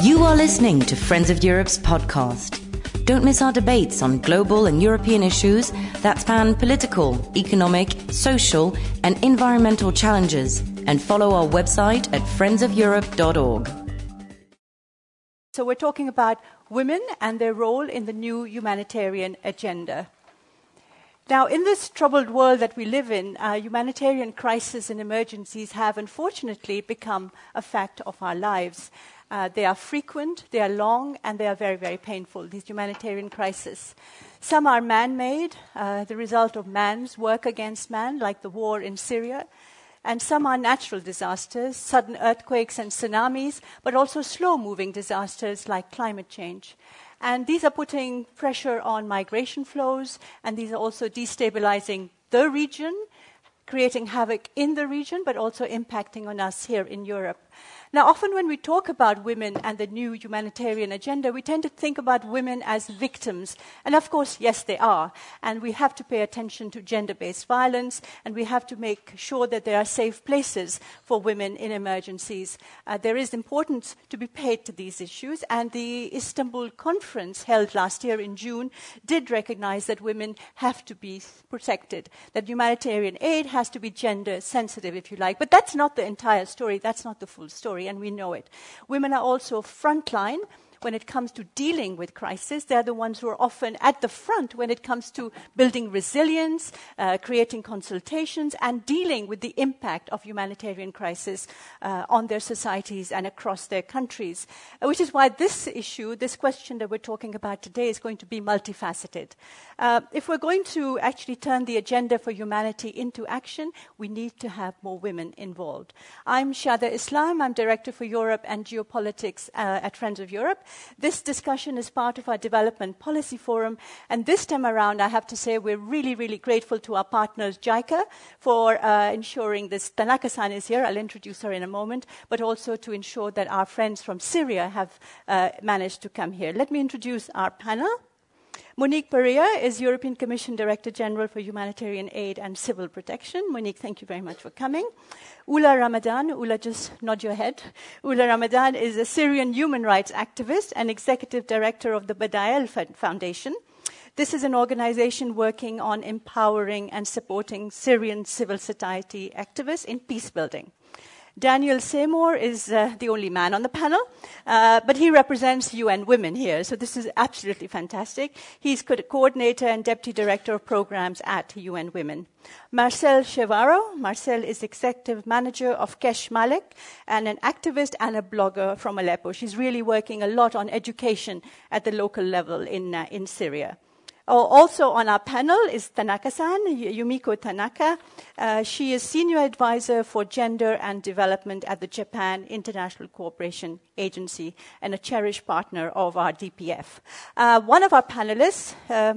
You are listening to Friends of Europe's podcast. Don't miss our debates on global and European issues that span political, economic, social, and environmental challenges. And follow our website at friendsofeurope.org. So, we're talking about women and their role in the new humanitarian agenda. Now, in this troubled world that we live in, uh, humanitarian crises and emergencies have unfortunately become a fact of our lives. Uh, they are frequent, they are long, and they are very, very painful, these humanitarian crises. Some are man made, uh, the result of man's work against man, like the war in Syria. And some are natural disasters, sudden earthquakes and tsunamis, but also slow moving disasters like climate change. And these are putting pressure on migration flows, and these are also destabilizing the region, creating havoc in the region, but also impacting on us here in Europe. Now, often when we talk about women and the new humanitarian agenda, we tend to think about women as victims. And of course, yes, they are. And we have to pay attention to gender based violence, and we have to make sure that there are safe places for women in emergencies. Uh, there is importance to be paid to these issues, and the Istanbul conference held last year in June did recognize that women have to be protected, that humanitarian aid has to be gender sensitive, if you like. But that's not the entire story, that's not the full story story, and we know it. Women are also frontline when it comes to dealing with crisis. They're the ones who are often at the front when it comes to building resilience, uh, creating consultations, and dealing with the impact of humanitarian crisis uh, on their societies and across their countries. Uh, which is why this issue, this question that we're talking about today, is going to be multifaceted. Uh, if we're going to actually turn the agenda for humanity into action, we need to have more women involved. I'm Shada Islam. I'm Director for Europe and Geopolitics uh, at Friends of Europe. This discussion is part of our Development Policy Forum, and this time around, I have to say, we're really, really grateful to our partners, JICA, for uh, ensuring this. Tanaka san is here, I'll introduce her in a moment, but also to ensure that our friends from Syria have uh, managed to come here. Let me introduce our panel. Monique Pariat is European Commission Director General for Humanitarian Aid and Civil Protection. Monique, thank you very much for coming. Ula Ramadan, Ula, just nod your head. Ula Ramadan is a Syrian human rights activist and executive director of the Badael Foundation. This is an organization working on empowering and supporting Syrian civil society activists in peace building. Daniel Seymour is uh, the only man on the panel, uh, but he represents UN Women here, so this is absolutely fantastic. He's co- coordinator and deputy director of programs at UN Women. Marcel Shehwaro, Marcel is executive manager of Kesh Malek and an activist and a blogger from Aleppo. She's really working a lot on education at the local level in, uh, in Syria. Oh, also on our panel is Tanaka-san, Yumiko Tanaka. Uh, she is senior advisor for gender and development at the Japan International Cooperation Agency and a cherished partner of our DPF. Uh, one of our panelists, uh,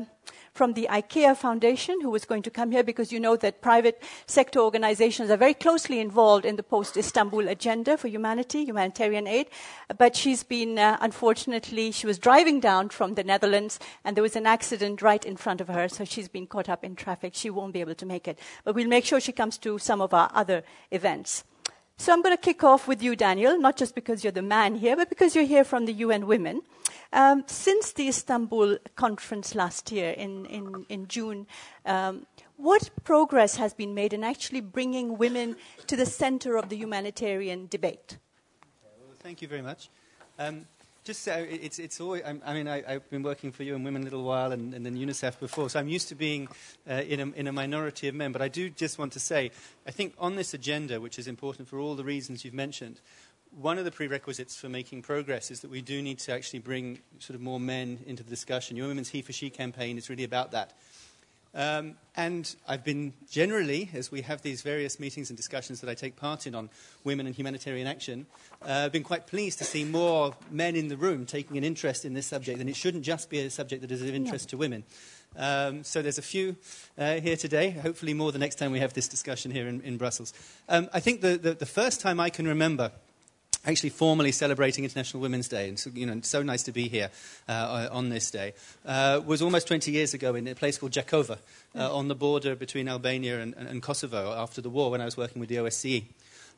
from the IKEA Foundation, who was going to come here because you know that private sector organizations are very closely involved in the post Istanbul agenda for humanity, humanitarian aid. But she's been, uh, unfortunately, she was driving down from the Netherlands and there was an accident right in front of her, so she's been caught up in traffic. She won't be able to make it. But we'll make sure she comes to some of our other events. So I'm going to kick off with you, Daniel, not just because you're the man here, but because you're here from the UN Women. Um, since the Istanbul conference last year in, in, in June, um, what progress has been made in actually bringing women to the center of the humanitarian debate? Thank you very much. Um, just so it's, it's always, I mean, I, have been working for UN Women a little while and, and then UNICEF before, so I'm used to being uh, in, a, in a minority of men. But I do just want to say, I think on this agenda, which is important for all the reasons you've mentioned, one of the prerequisites for making progress is that we do need to actually bring sort of more men into the discussion. UN Women's He for She campaign is really about that. Um, and I've been generally, as we have these various meetings and discussions that I take part in on women and humanitarian action, uh, been quite pleased to see more men in the room taking an interest in this subject. And it shouldn't just be a subject that is of interest to women. Um, so there's a few uh, here today, hopefully more the next time we have this discussion here in, in Brussels. Um, I think the, the, the first time I can remember actually formally celebrating International Women's Day, and so, you know, so nice to be here uh, on this day, uh, was almost 20 years ago in a place called Jakova, uh, on the border between Albania and, and, Kosovo after the war when I was working with the OSCE.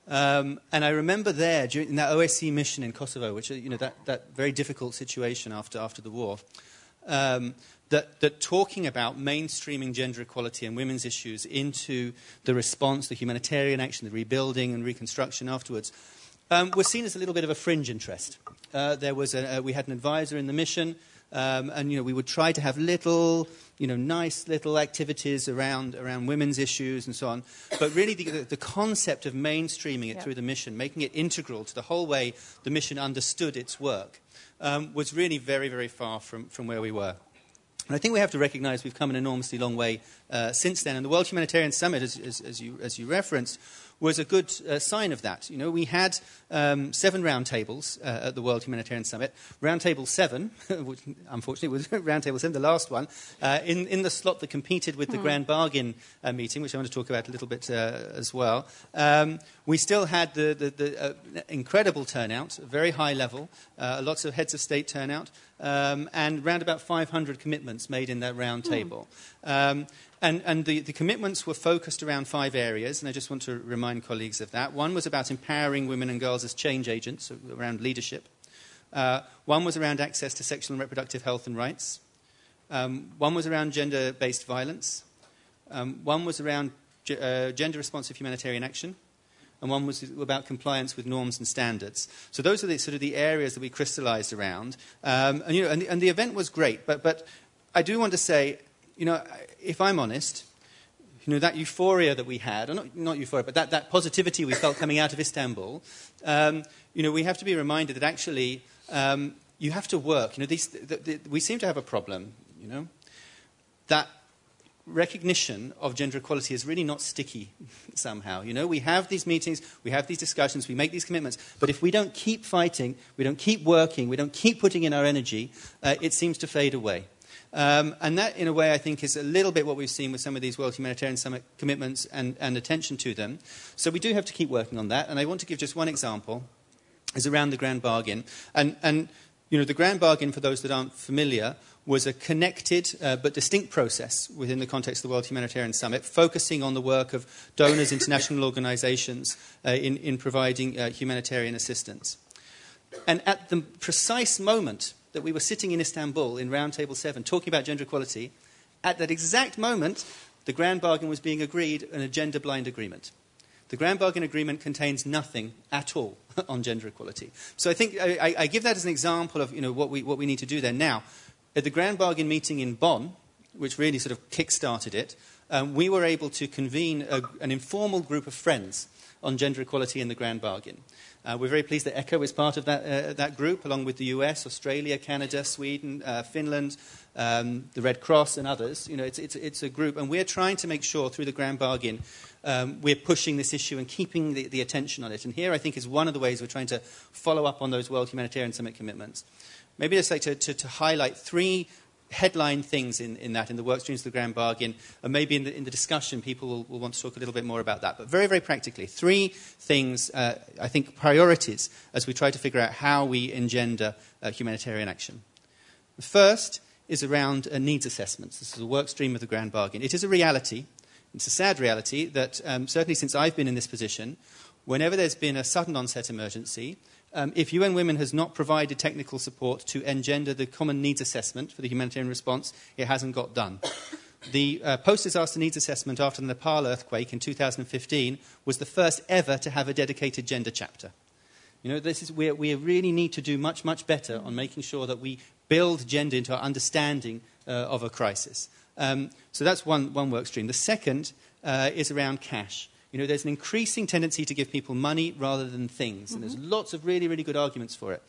Um, and I remember there, during that OSCE mission in Kosovo, which, you know, that, that very difficult situation after, after the war, um, that, that talking about mainstreaming gender equality and women's issues into the response, the humanitarian action, the rebuilding and reconstruction afterwards, um, was seen as a little bit of a fringe interest. Uh, there was a, uh, we had an advisor in the mission, um, and you know, we would try to have little, you know, nice little activities around, around women's issues and so on. But really, the, the concept of mainstreaming it through the mission, making it integral to the whole way the mission understood its work, um, was really very, very far from, from where we were. And I think we have to recognize we've come an enormously long way uh, since then. And the World Humanitarian Summit, as, as, as, you, as you referenced, was a good uh, sign of that. You know, we had um, seven roundtables uh, at the World Humanitarian Summit. Roundtable seven, which unfortunately was Roundtable seven, the last one, uh, in, in the slot that competed with the mm. Grand Bargain uh, meeting, which I want to talk about a little bit uh, as well. Um, we still had the, the, the uh, incredible turnout, very high level, lots of heads of state turnout, um, and around about 500 commitments made in that roundtable. Mm. Um, and, and the, the, commitments were focused around five areas, and I just want to remind colleagues of that. One was about empowering women and girls as change agents, around leadership. Uh, one was around access to sexual and reproductive health and rights. Um, one was around gender based violence. Um, one was around ge- uh, gender responsive humanitarian action. And one was about compliance with norms and standards. So those are the sort of the areas that we crystallized around. Um, and, you know, and, the, and the event was great, but, but I do want to say you know, if I'm honest, you know, that euphoria that we had, or not, not euphoria, but that, that positivity we felt coming out of Istanbul, um, you know, we have to be reminded that actually um, you have to work. You know, these, the, the, we seem to have a problem, you know, that recognition of gender equality is really not sticky somehow. You know, we have these meetings, we have these discussions, we make these commitments, but if we don't keep fighting, we don't keep working, we don't keep putting in our energy, uh, it seems to fade away. Um, and that, in a way, I think is a little bit what we've seen with some of these World Humanitarian Summit commitments and, and attention to them. So we do have to keep working on that. And I want to give just one example, is around the Grand Bargain. And, and you know, the Grand Bargain, for those that aren't familiar, was a connected uh, but distinct process within the context of the World Humanitarian Summit, focusing on the work of donors, international organizations uh, in, in providing uh, humanitarian assistance. And at the precise moment that we were sitting in Istanbul in Roundtable 7 talking about gender equality, at that exact moment, the Grand Bargain was being agreed, an agenda blind agreement. The Grand Bargain Agreement contains nothing at all on gender equality. So I think I, I, give that as an example of you know, what, we, what we need to do there. Now, at the Grand Bargain meeting in Bonn, which really sort of kick-started it, um, we were able to convene a, an informal group of friends on gender equality in the Grand Bargain. Uh, we're very pleased that ECHO is part of that, uh, that group, along with the US, Australia, Canada, Sweden, uh, Finland, um, the Red Cross, and others. You know, it's, it's, it's, a group, and we're trying to make sure through the Grand Bargain um, we're pushing this issue and keeping the, the attention on it. And here, I think, is one of the ways we're trying to follow up on those World Humanitarian Summit commitments. Maybe just like to, to, to highlight three headline things in, in that, in the work streams of the Grand Bargain, and maybe in the, in the discussion people will, will, want to talk a little bit more about that. But very, very practically, three things, uh, I think, priorities as we try to figure out how we engender uh, humanitarian action. The first is around uh, needs assessments. This is a work stream of the Grand Bargain. It is a reality, it's a sad reality, that um, certainly since I've been in this position, whenever there's been a sudden onset emergency, um, if UN Women has not provided technical support to engender the common needs assessment for the humanitarian response, it hasn't got done. The uh, post disaster needs assessment after the Nepal earthquake in 2015 was the first ever to have a dedicated gender chapter. You know, this is where we really need to do much, much better on making sure that we build gender into our understanding uh, of a crisis. Um, so that's one, one work stream. The second uh, is around cash. You know, there's an increasing tendency to give people money rather than things, mm-hmm. and there's mm-hmm. lots of really, really good arguments for it.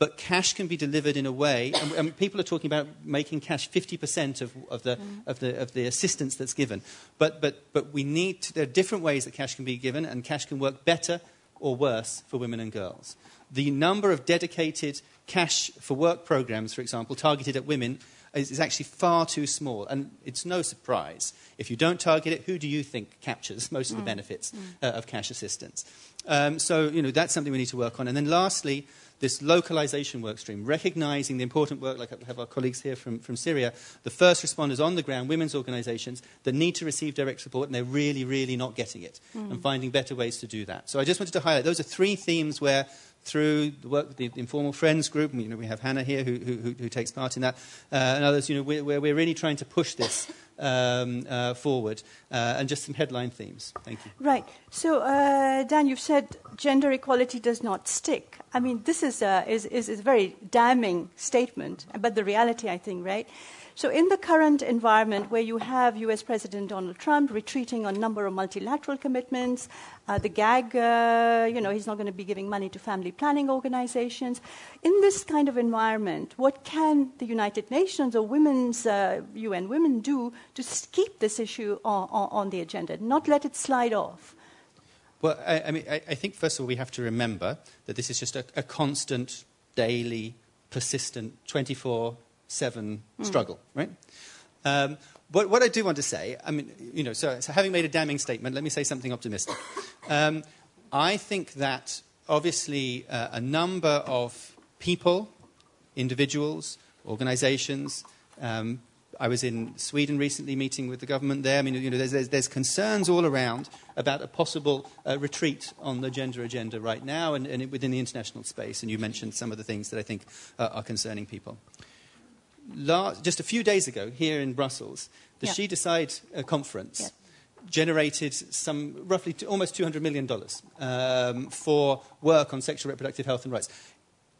But cash can be delivered in a way, and, and people are talking about making cash 50% of, of, the, mm. of, the, of the assistance that's given. But, but, but we need to, there are different ways that cash can be given, and cash can work better or worse for women and girls. The number of dedicated cash for work programs, for example, targeted at women, is, is actually far too small. And it's no surprise. If you don't target it, who do you think captures most of the mm. benefits mm. Uh, of cash assistance? Um, so, you know, that's something we need to work on. And then lastly, this localization work stream, recognizing the important work, like I have our colleagues here from, from Syria, the first responders on the ground, women's organizations that need to receive direct support and they're really, really not getting it, mm. and finding better ways to do that. So I just wanted to highlight those are three themes where through the work with the informal friends group. You know, we have Hannah here who, who, who takes part in that, uh, and others. You know, where, we're really trying to push this um, uh, forward, uh, and just some headline themes. Thank you. Right. So, uh, Dan, you've said gender equality does not stick. I mean, this is a, is, is, is a very damning statement, but the reality, I think, right? So, in the current environment where you have US President Donald Trump retreating on a number of multilateral commitments, uh, the gag, uh, you know, he's not going to be giving money to family planning organizations. In this kind of environment, what can the United Nations or women's, uh, UN women do to keep this issue on, on, on, the agenda, not let it slide off? Well, I, I mean, I, I, think first of all we have to remember that this is just a, a constant, daily, persistent, 24 7 mm. struggle, right? Um, but what I do want to say, I mean, you know, so, so having made a damning statement, let me say something optimistic. Um, I think that obviously uh, a number of people, individuals, organizations, um, I was in Sweden recently meeting with the government there. I mean, you know, there's, there's, there's concerns all around about a possible uh, retreat on the gender agenda right now and, and, within the international space. And you mentioned some of the things that I think uh, are concerning people last, just a few days ago, here in Brussels, the yeah. She Decide uh, conference yeah. generated some roughly t- almost $200 million um, for work on sexual reproductive health and rights.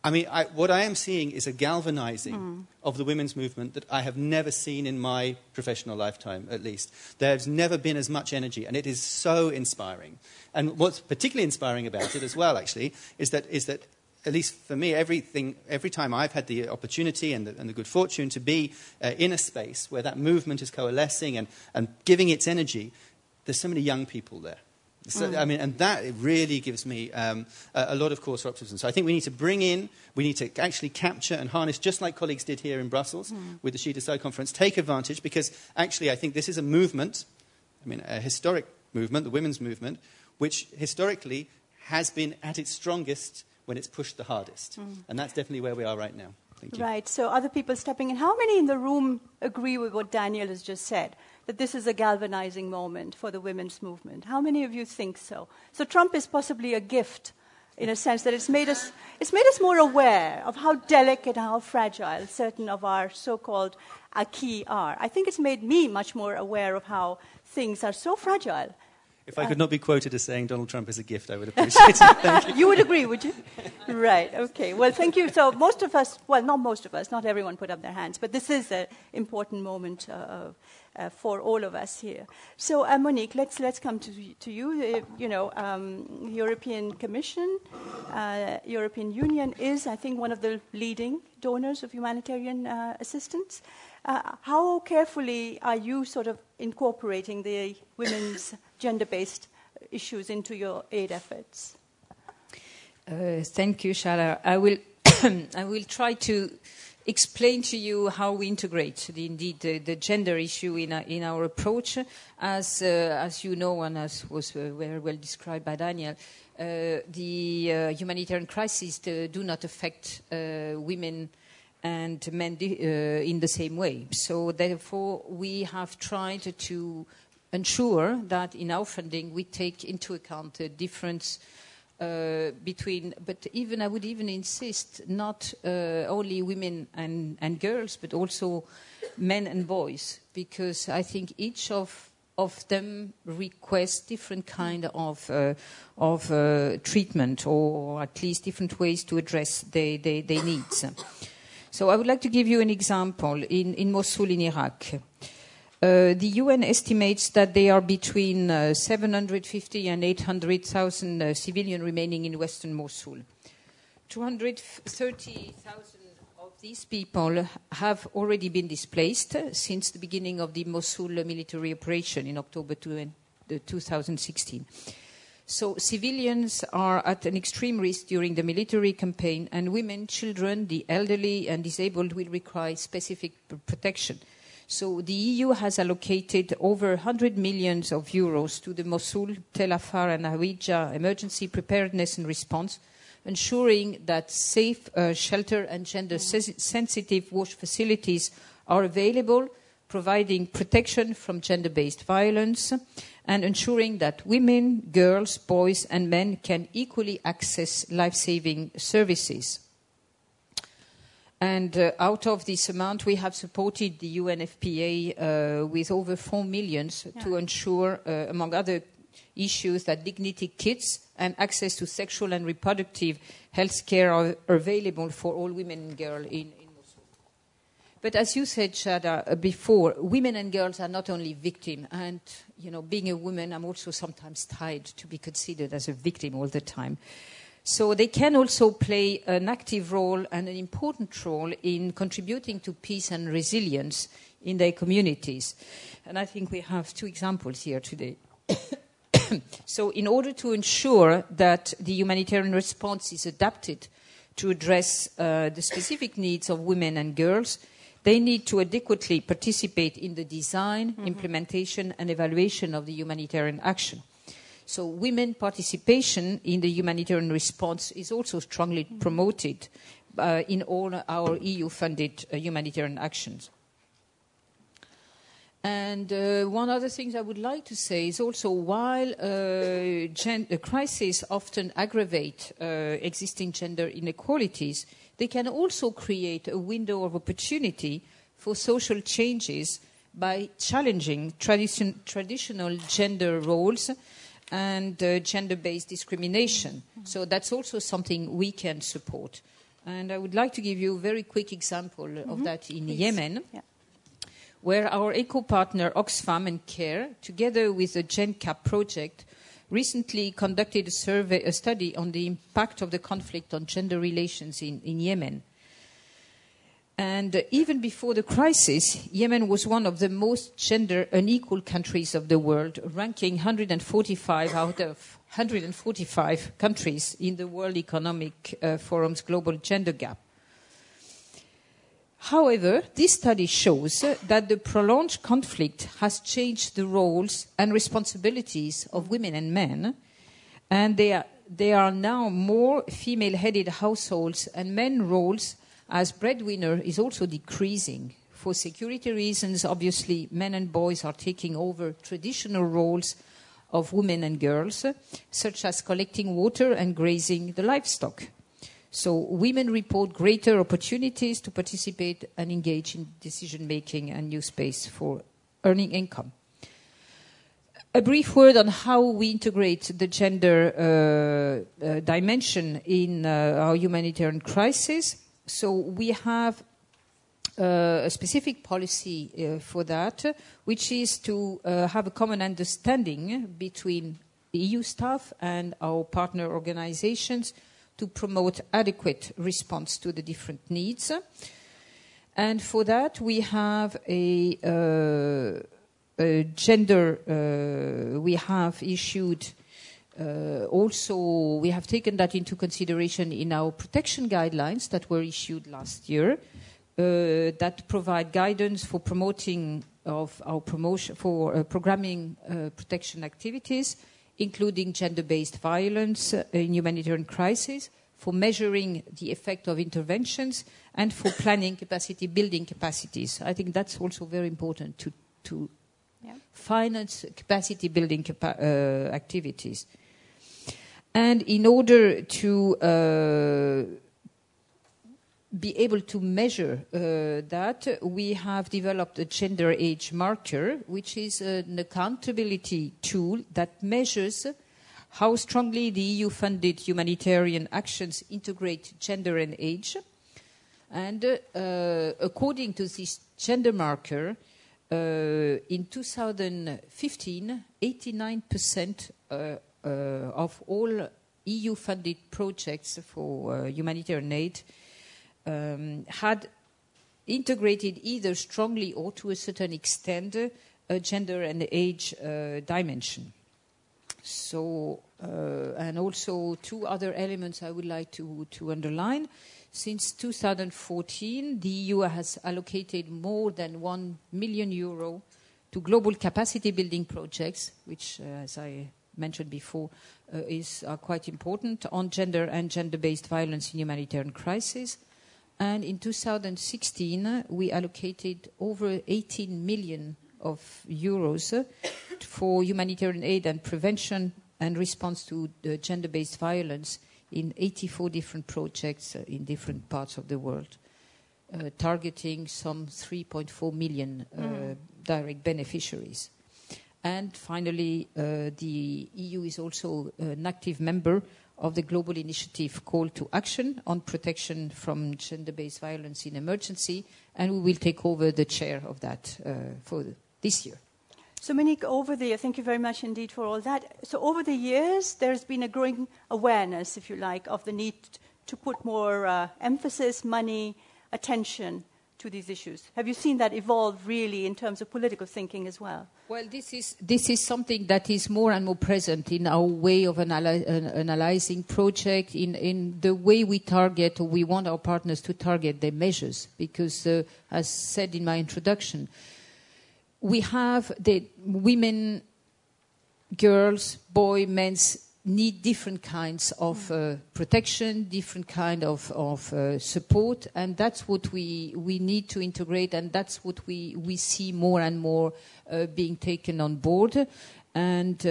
I mean, I, what I am seeing is a galvanizing mm. of the women's movement that I have never seen in my professional lifetime, at least. There's never been as much energy, and it is so inspiring. And what's particularly inspiring about it as well, actually, is that, is that at least for me, everything, every time I've had the opportunity and the, and the good fortune to be uh, in a space where that movement is coalescing and, and giving its energy, there's so many young people there. So, mm. I mean, and that really gives me um, a, a, lot of cause for optimism. So I think we need to bring in, we need to actually capture and harness, just like colleagues did here in Brussels mm. with the She Decide conference, take advantage because actually I think this is a movement, I mean, a historic movement, the women's movement, which historically has been at its strongest when it's pushed the hardest. Mm. And that's definitely where we are right now. Right. So other people stepping in. How many in the room agree with what Daniel has just said? That this is a galvanizing moment for the women's movement. How many of you think so? So Trump is possibly a gift in a sense that it's made us, it's made us more aware of how delicate and how fragile certain of our so-called acquis are. I think it's made me much more aware of how things are so fragile if I could not be quoted as saying Donald Trump is a gift, I would appreciate it. you. you would agree, would you? right, okay. Well, thank you. So, most of us, well, not most of us, not everyone put up their hands, but this is an important moment uh, uh, for all of us here. So, uh, Monique, let's, let's come to, to you. Uh, you know, um, European Commission, uh, European Union is, I think, one of the leading donors of humanitarian uh, how carefully are you sort of incorporating the women's gender based issues into your aid efforts? Uh, thank you, Shara. I will, I will try to explain to you how we integrate the, indeed the, the gender issue in, a, in our approach. As, uh, as you know, and as was uh, very well described by Daniel, uh, the uh, humanitarian crises do not affect uh, women and men in the same way. So, therefore, we have tried to ensure that in our funding we take into account the difference uh, between, but even I would even insist, not uh, only women and, and girls, but also men and boys, because I think each of of them request different kind of uh, of uh, treatment, or at least different ways to address their, their, their needs. So I would like to give you an example in, in Mosul in Iraq. Uh, the UN estimates that there are between uh, 750 and 800,000 uh, civilians remaining in western Mosul. 230,000 of these people have already been displaced since the beginning of the Mosul military operation in October 2016. So civilians are at an extreme risk during the military campaign, and women, children, the elderly, and disabled will require specific protection. So the EU has allocated over 100 millions of euros to the Mosul, Tel Afar, and Hawija emergency preparedness and response, ensuring that safe uh, shelter and gender sensitive wash facilities are available, providing protection from gender based violence, and ensuring that women, girls, boys, and men can equally access life saving services. And uh, out of this amount, we have supported the UNFPA uh, with over 4 million yeah. to ensure, uh, among other issues, that dignity kits and access to sexual and reproductive health care are available for all women and girls in. But as you said, Shada, uh, before, women and girls are not only victims. And, you know, being a woman, I'm also sometimes tied to be considered as a victim all the time. So they can also play an active role and an important role in contributing to peace and resilience in their communities. And I think we have two examples here today. so, in order to ensure that the humanitarian response is adapted to address uh, the specific needs of women and girls, they need to adequately participate in the design, mm-hmm. implementation, and evaluation of the humanitarian action. So women participation in the humanitarian response is also strongly mm-hmm. promoted uh, in all our EU-funded uh, humanitarian actions. And uh, one other thing I would like to say is also while uh, gen- crises often aggravate uh, existing gender inequalities, they can also create a window of opportunity for social changes by challenging tradition- traditional gender roles and uh, gender based discrimination. So that's also something we can support. And I would like to give you a very quick example mm-hmm. of that in Please. Yemen. Yeah. Where our ECHO partner Oxfam and CARE, together with the GenCap project, recently conducted a survey, a study on the impact of the conflict on gender relations in, in Yemen. And even before the crisis, Yemen was one of the most gender unequal countries of the world, ranking 145 out of 145 countries in the World Economic uh, Forum's Global Gender Gap. However, this study shows that the prolonged conflict has changed the roles and responsibilities of women and men, and there are now more female headed households and men roles as breadwinner is also decreasing. For security reasons, obviously, men and boys are taking over traditional roles of women and girls, such as collecting water and grazing the livestock. So, women report greater opportunities to participate and engage in decision making and new space for earning income. A brief word on how we integrate the gender uh, uh, dimension in uh, our humanitarian crisis. So we have uh, a specific policy uh, for that, which is to uh, have a common understanding between EU staff and our partner organizations to promote adequate response to the different needs. And for that, we have a, uh, a gender, uh, we have issued uh, also, we have taken that into consideration in our protection guidelines that were issued last year, uh, that provide guidance for promoting of our promotion for uh, programming uh, protection activities, including gender-based violence uh, in humanitarian crises, for measuring the effect of interventions, and for planning capacity building capacities. I think that's also very important to to yeah. finance capacity building capa- uh, activities. And in order to uh, be able to measure uh, that, we have developed a gender age marker, which is an accountability tool that measures how strongly the EU funded humanitarian actions integrate gender and age. And uh, according to this gender marker, uh, in 2015, 89% uh, uh, of all EU-funded projects for uh, humanitarian aid um, had integrated either strongly or to a certain extent a gender and age uh, dimension. So, uh, and also two other elements I would like to, to underline. Since 2014, the EU has allocated more than 1 million euro to global capacity building projects, which, uh, as I mentioned before uh, is are quite important on gender and gender-based violence in humanitarian crisis. And in 2016, we allocated over 18 million of euros for humanitarian aid and prevention and response to gender-based violence in 84 different projects uh, in different parts of the world, uh, targeting some 3.4 million uh, mm. direct beneficiaries. And finally, uh, the EU is also an active member of the global initiative Call to Action on protection from gender-based violence in emergency, and we will take over the chair of that uh, for this year. So, Monique, over the thank you very much indeed for all that. So, over the years, there's been a growing awareness, if you like, of the need to put more uh, emphasis, money, attention to these issues. Have you seen that evolve really in terms of political thinking as well? Well, this is, this is something that is more and more present in our way of analy- analyzing projects, in, in the way we target or we want our partners to target their measures. Because, uh, as said in my introduction, we have the women, girls, boy, men's need different kinds of uh, protection, different kind of, of uh, support, and that's what we, we need to integrate, and that's what we, we see more and more uh, being taken on board. And uh,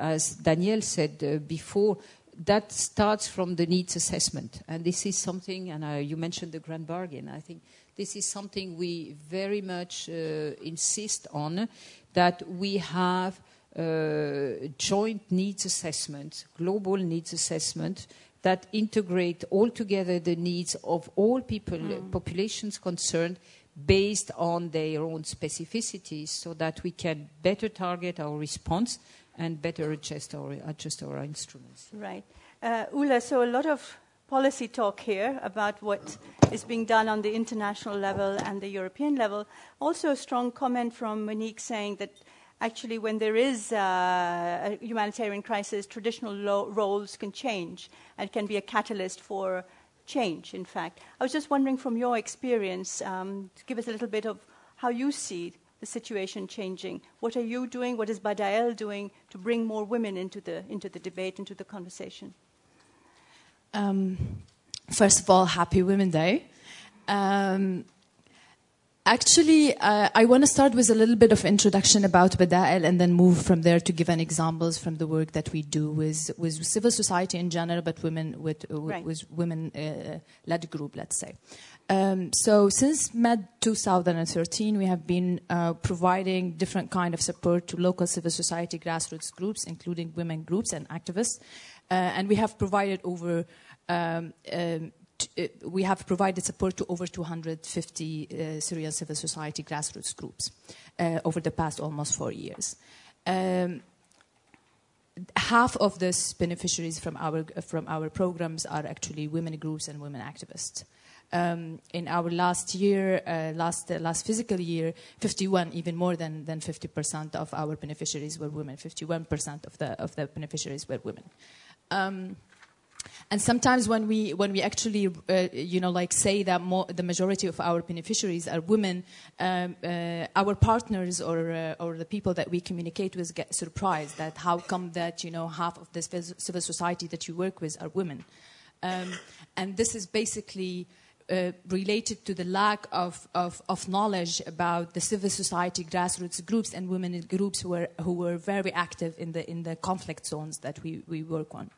as Daniel said uh, before, that starts from the needs assessment, and this is something. And uh, you mentioned the grand bargain. I think this is something we very much insist on that we have joint needs assessment, global needs assessment that integrate altogether the needs of all people, mm. populations concerned based on their own specificities so that we can better target our response and better adjust our, adjust our instruments. Right. Uh, Ula, so a lot of policy talk here about what is being done on the international level and the European level. Also, a strong comment from Monique saying that actually, when there is a humanitarian crisis, traditional lo- roles can change and can be a catalyst for change, in fact. I was just wondering from your experience, um, to give us a little bit of how you see the situation changing. What are you doing? What is Badael doing to bring more women into the, into the debate, into the conversation? Um, first of all, happy Women's Day. Um, Actually, uh, I want to start with a little bit of introduction about Badael and then move from there to give an examples from the work that we do with, with civil society in general, but women with, uh, right. with women-led uh, group, let's say. Um, so since Med 2013, we have been uh, providing different kind of support to local civil society grassroots groups, including women groups and activists, uh, and we have provided over um, um, we have provided support to over 250 uh, Syrian civil society grassroots groups uh, over the past almost four years. Um, half of these beneficiaries from our from our programs are actually women groups and women activists. Um, in our last year, uh, last uh, last fiscal year, 51, even more than than 50 percent of our beneficiaries were women. 51 percent of the of the beneficiaries were women. Um, and sometimes when we when we actually uh, you know like say that the majority of our beneficiaries are women, um, uh, our partners or uh, or the people that we communicate with get surprised that how come that you know half of this civil society that you work with are women, um, and this is basically. Uh, related to the lack of, of, of, knowledge about the civil society grassroots groups and women groups who were, who were very active in the, in the conflict zones that we, we work on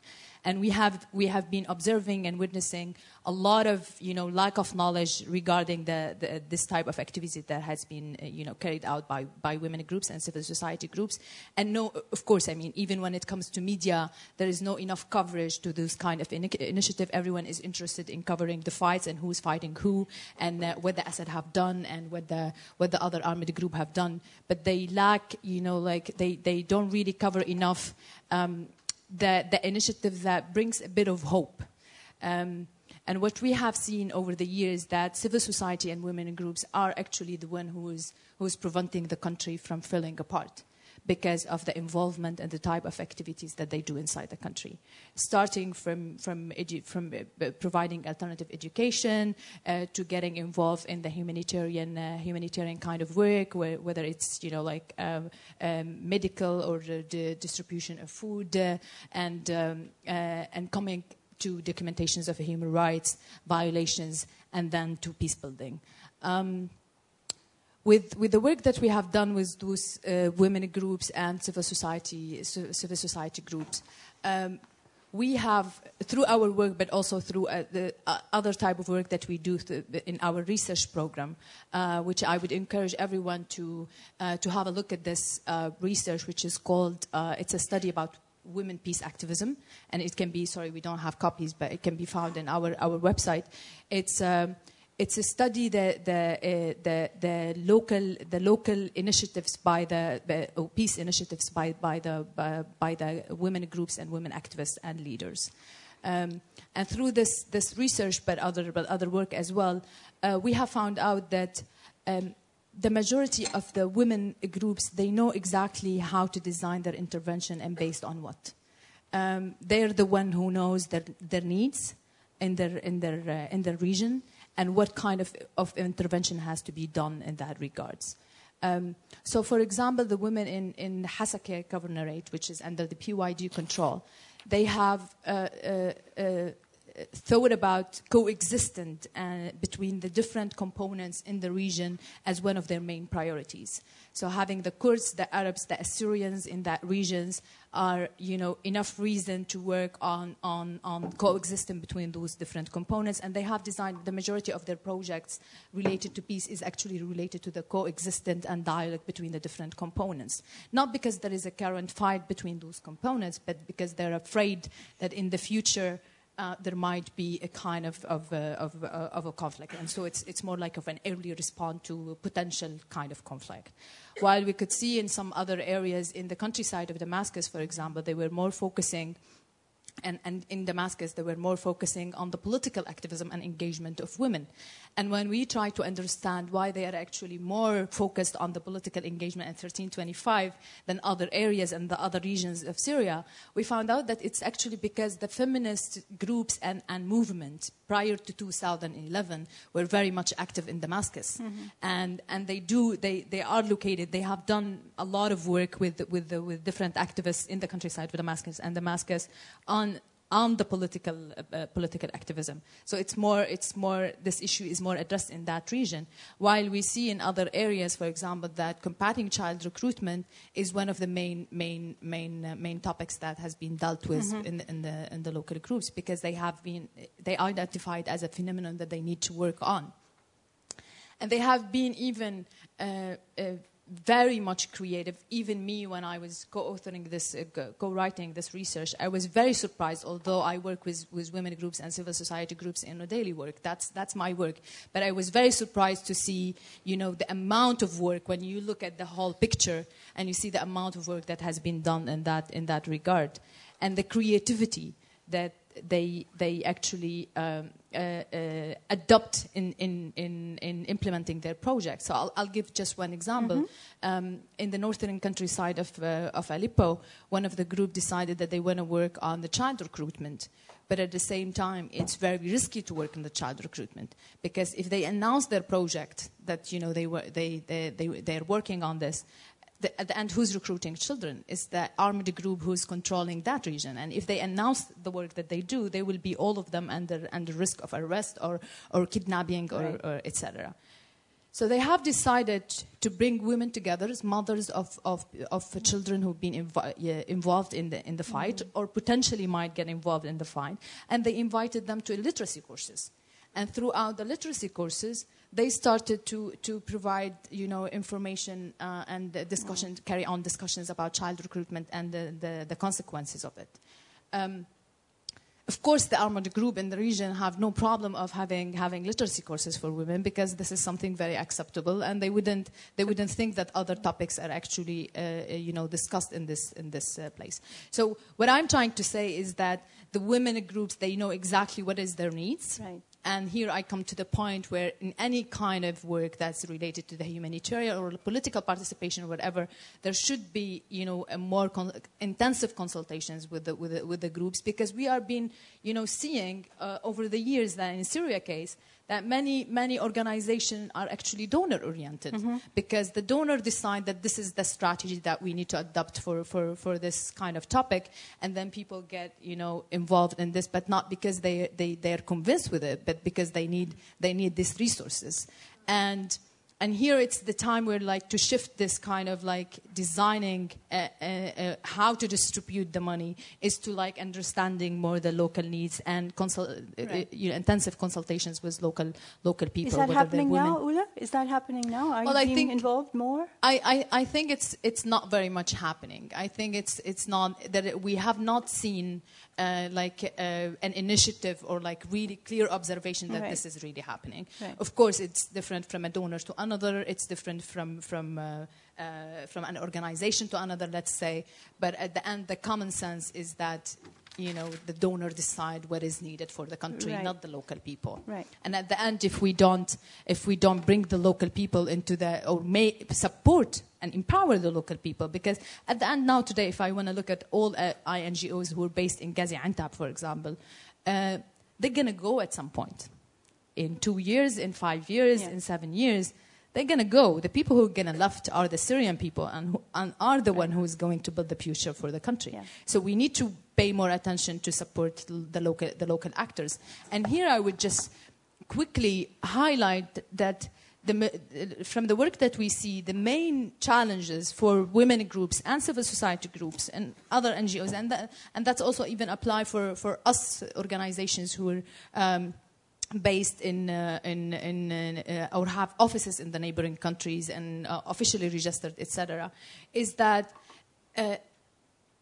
and we have we have been observing and witnessing a lot of you know lack of knowledge regarding the, the, this type of activity that has been uh, you know carried out by by women groups and civil society groups. And no of course i mean even when it comes to media there is no enough coverage to this kind of in- initiative. Everyone is interested in covering the fights and who's fighting who and uh, what the assad have done and what the what the other armed group have done. But they lack you know like they they don't really cover enough um, the, the initiative that brings a bit of hope. Um, and what we have seen over the years that civil society and women groups are actually the one who is, who is preventing the country from falling apart. Because of the involvement and the type of activities that they do inside the country, starting from from, from uh, providing alternative education uh, to getting involved in the humanitarian uh, humanitarian kind of work, whether it's you know like um, um, medical or the, distribution of food, uh, and um, uh, and coming to documentations of human rights violations, and then to peace building. With, with the work that we have done with those uh, women groups and civil society, civil society groups, um, we have, through our work, but also through uh, the uh, other type of work that we do in our research program, uh, which I would encourage everyone to, uh, to have a look at this uh, research, which is called, it's a study about women peace activism, and it can be, sorry, we don't have copies, but it can be found in our, our website. It's, um, it's a study the the, uh, the the local the local initiatives by the, the oh, peace initiatives by by the by, by, the women groups and women activists and leaders. Um, and through this this research, but other but other work as well, uh, we have found out that. Um, the majority of the women groups they know exactly how to design their intervention and based on what um, they're the one who knows their, their needs in their in their uh, in their region and what kind of, of intervention has to be done in that regards. Um, so, for example, the women in, in Hasakeh governorate, which is under the PYD control, they have uh, uh, uh, thought about coexistence uh, between the different components in the region as one of their main priorities. So having the Kurds, the Arabs, the Assyrians in that regions are, you know, enough reason to work on, on, on coexisting between those different components. And they have designed the majority of their projects related to peace is actually related to the coexistence and dialogue between the different components. Not because there is a current fight between those components, but because they're afraid that in the future uh, there might be a kind of, of, uh, of, uh, of, a conflict. And so it's, it's more like of an early response to a potential kind of conflict. While we could see in some other areas in the countryside of Damascus, for example, they were more focusing and, and, in Damascus, they were more focusing on the political activism and engagement of women. And when we try to understand why they are actually more focused on the political engagement in 1325 than other areas and the other regions of Syria, we found out that it's actually because the feminist groups and, and movement prior to 2011 were very much active in Damascus. Mm-hmm. And, and they do, they, they are located, they have done a lot of work with, with, the, with different activists in the countryside of Damascus and Damascus on on the political uh, political activism. So it's more it's more this issue is more addressed in that region. While we see in other areas, for example, that combating child recruitment is one of the main main main uh, main topics that has been dealt with mm-hmm. in, in the in the local groups because they have been they identified as a phenomenon that they need to work on, and they have been even. Uh, uh very much creative. Even me, when I was co-authoring this, uh, co-writing this research, I was very surprised. Although I work with, with women groups and civil society groups in a daily work, that's that's my work. But I was very surprised to see, you know, the amount of work when you look at the whole picture and you see the amount of work that has been done in that in that regard, and the creativity that they they actually um, adopt in, in, in, in, implementing their projects. So I'll, I'll give just one example. Mm-hmm. Um, in the northern countryside of, uh, of Aleppo, one of the group decided that they want to work on the child recruitment. But at the same time, it's very risky to work in the child recruitment because if they announce their project that you know they were they they, they they're working on this, the, at the end, who's recruiting children? Is the armed group who's controlling that region. And if they announce the work that they do, they will be all of them under, under risk of arrest or, or kidnapping or, right. or etc. So they have decided to bring women together as mothers of, of, of children who've been inv- yeah, involved in the, in the fight mm-hmm. or potentially might get involved in the fight. And they invited them to literacy courses. And throughout the literacy courses, they started to, to provide you know, information uh, and discussion, mm. carry on discussions about child recruitment and the, the, the consequences of it. Um, of course, the armored group in the region have no problem of having, having literacy courses for women because this is something very acceptable, and they wouldn't, they wouldn't think that other topics are actually, uh, you know, discussed in this, in this uh, place. So what I'm trying to say is that the women groups, they know exactly what is their needs. Right And here I come to the point where, in any kind of work that's related to the humanitarian or political participation or whatever, there should be, you know, a more con- intensive consultations with the, with the, with the groups because we are being, you know, seeing uh, over the years that in Syria case that many many organizations are actually donor oriented mm-hmm. because the donor decide that this is the strategy that we need to adopt for, for, for this kind of topic and then people get you know involved in this but not because they they they're convinced with it but because they need they need these resources and and here it's the time where like to shift this kind of like designing uh, uh, uh, how to distribute the money is to like understanding more the local needs and consult, uh, right. you know, intensive consultations with local local people. Is that happening now, Ula? Is that happening now? Are well, you I think involved more? I, I, I think it's it's not very much happening. I think it's it's not that we have not seen uh, like uh, an initiative or like really clear observation that right. this is really happening. Right. Of course, it's different from a donor to another. It's different from from uh, uh, from an organization to another. Let's say, but at the end, the common sense is that you know, the donor decide what is needed for the country, right. not the local people. Right. And at the end, if we don't, if we don't bring the local people into the, or may support and empower the local people, because at the end now today, if I want to look at all uh, INGOs who are based in Gaziantep, for example, uh, they're going to go at some point. In two years, in five years, yeah. in seven years, they're going to go. The people who are going to left are the Syrian people and, who, and are the one who is going to build the future for the country. Yeah. So we need to pay more attention to support the local, the local actors. And here I would just quickly highlight that the, from the work that we see, the main challenges for women groups and civil society groups and other NGOs, and, that, and that's also even apply for, for us organizations who are um, based in, uh, in, in uh, or have offices in the neighboring countries and uh, officially registered, etc., is that uh,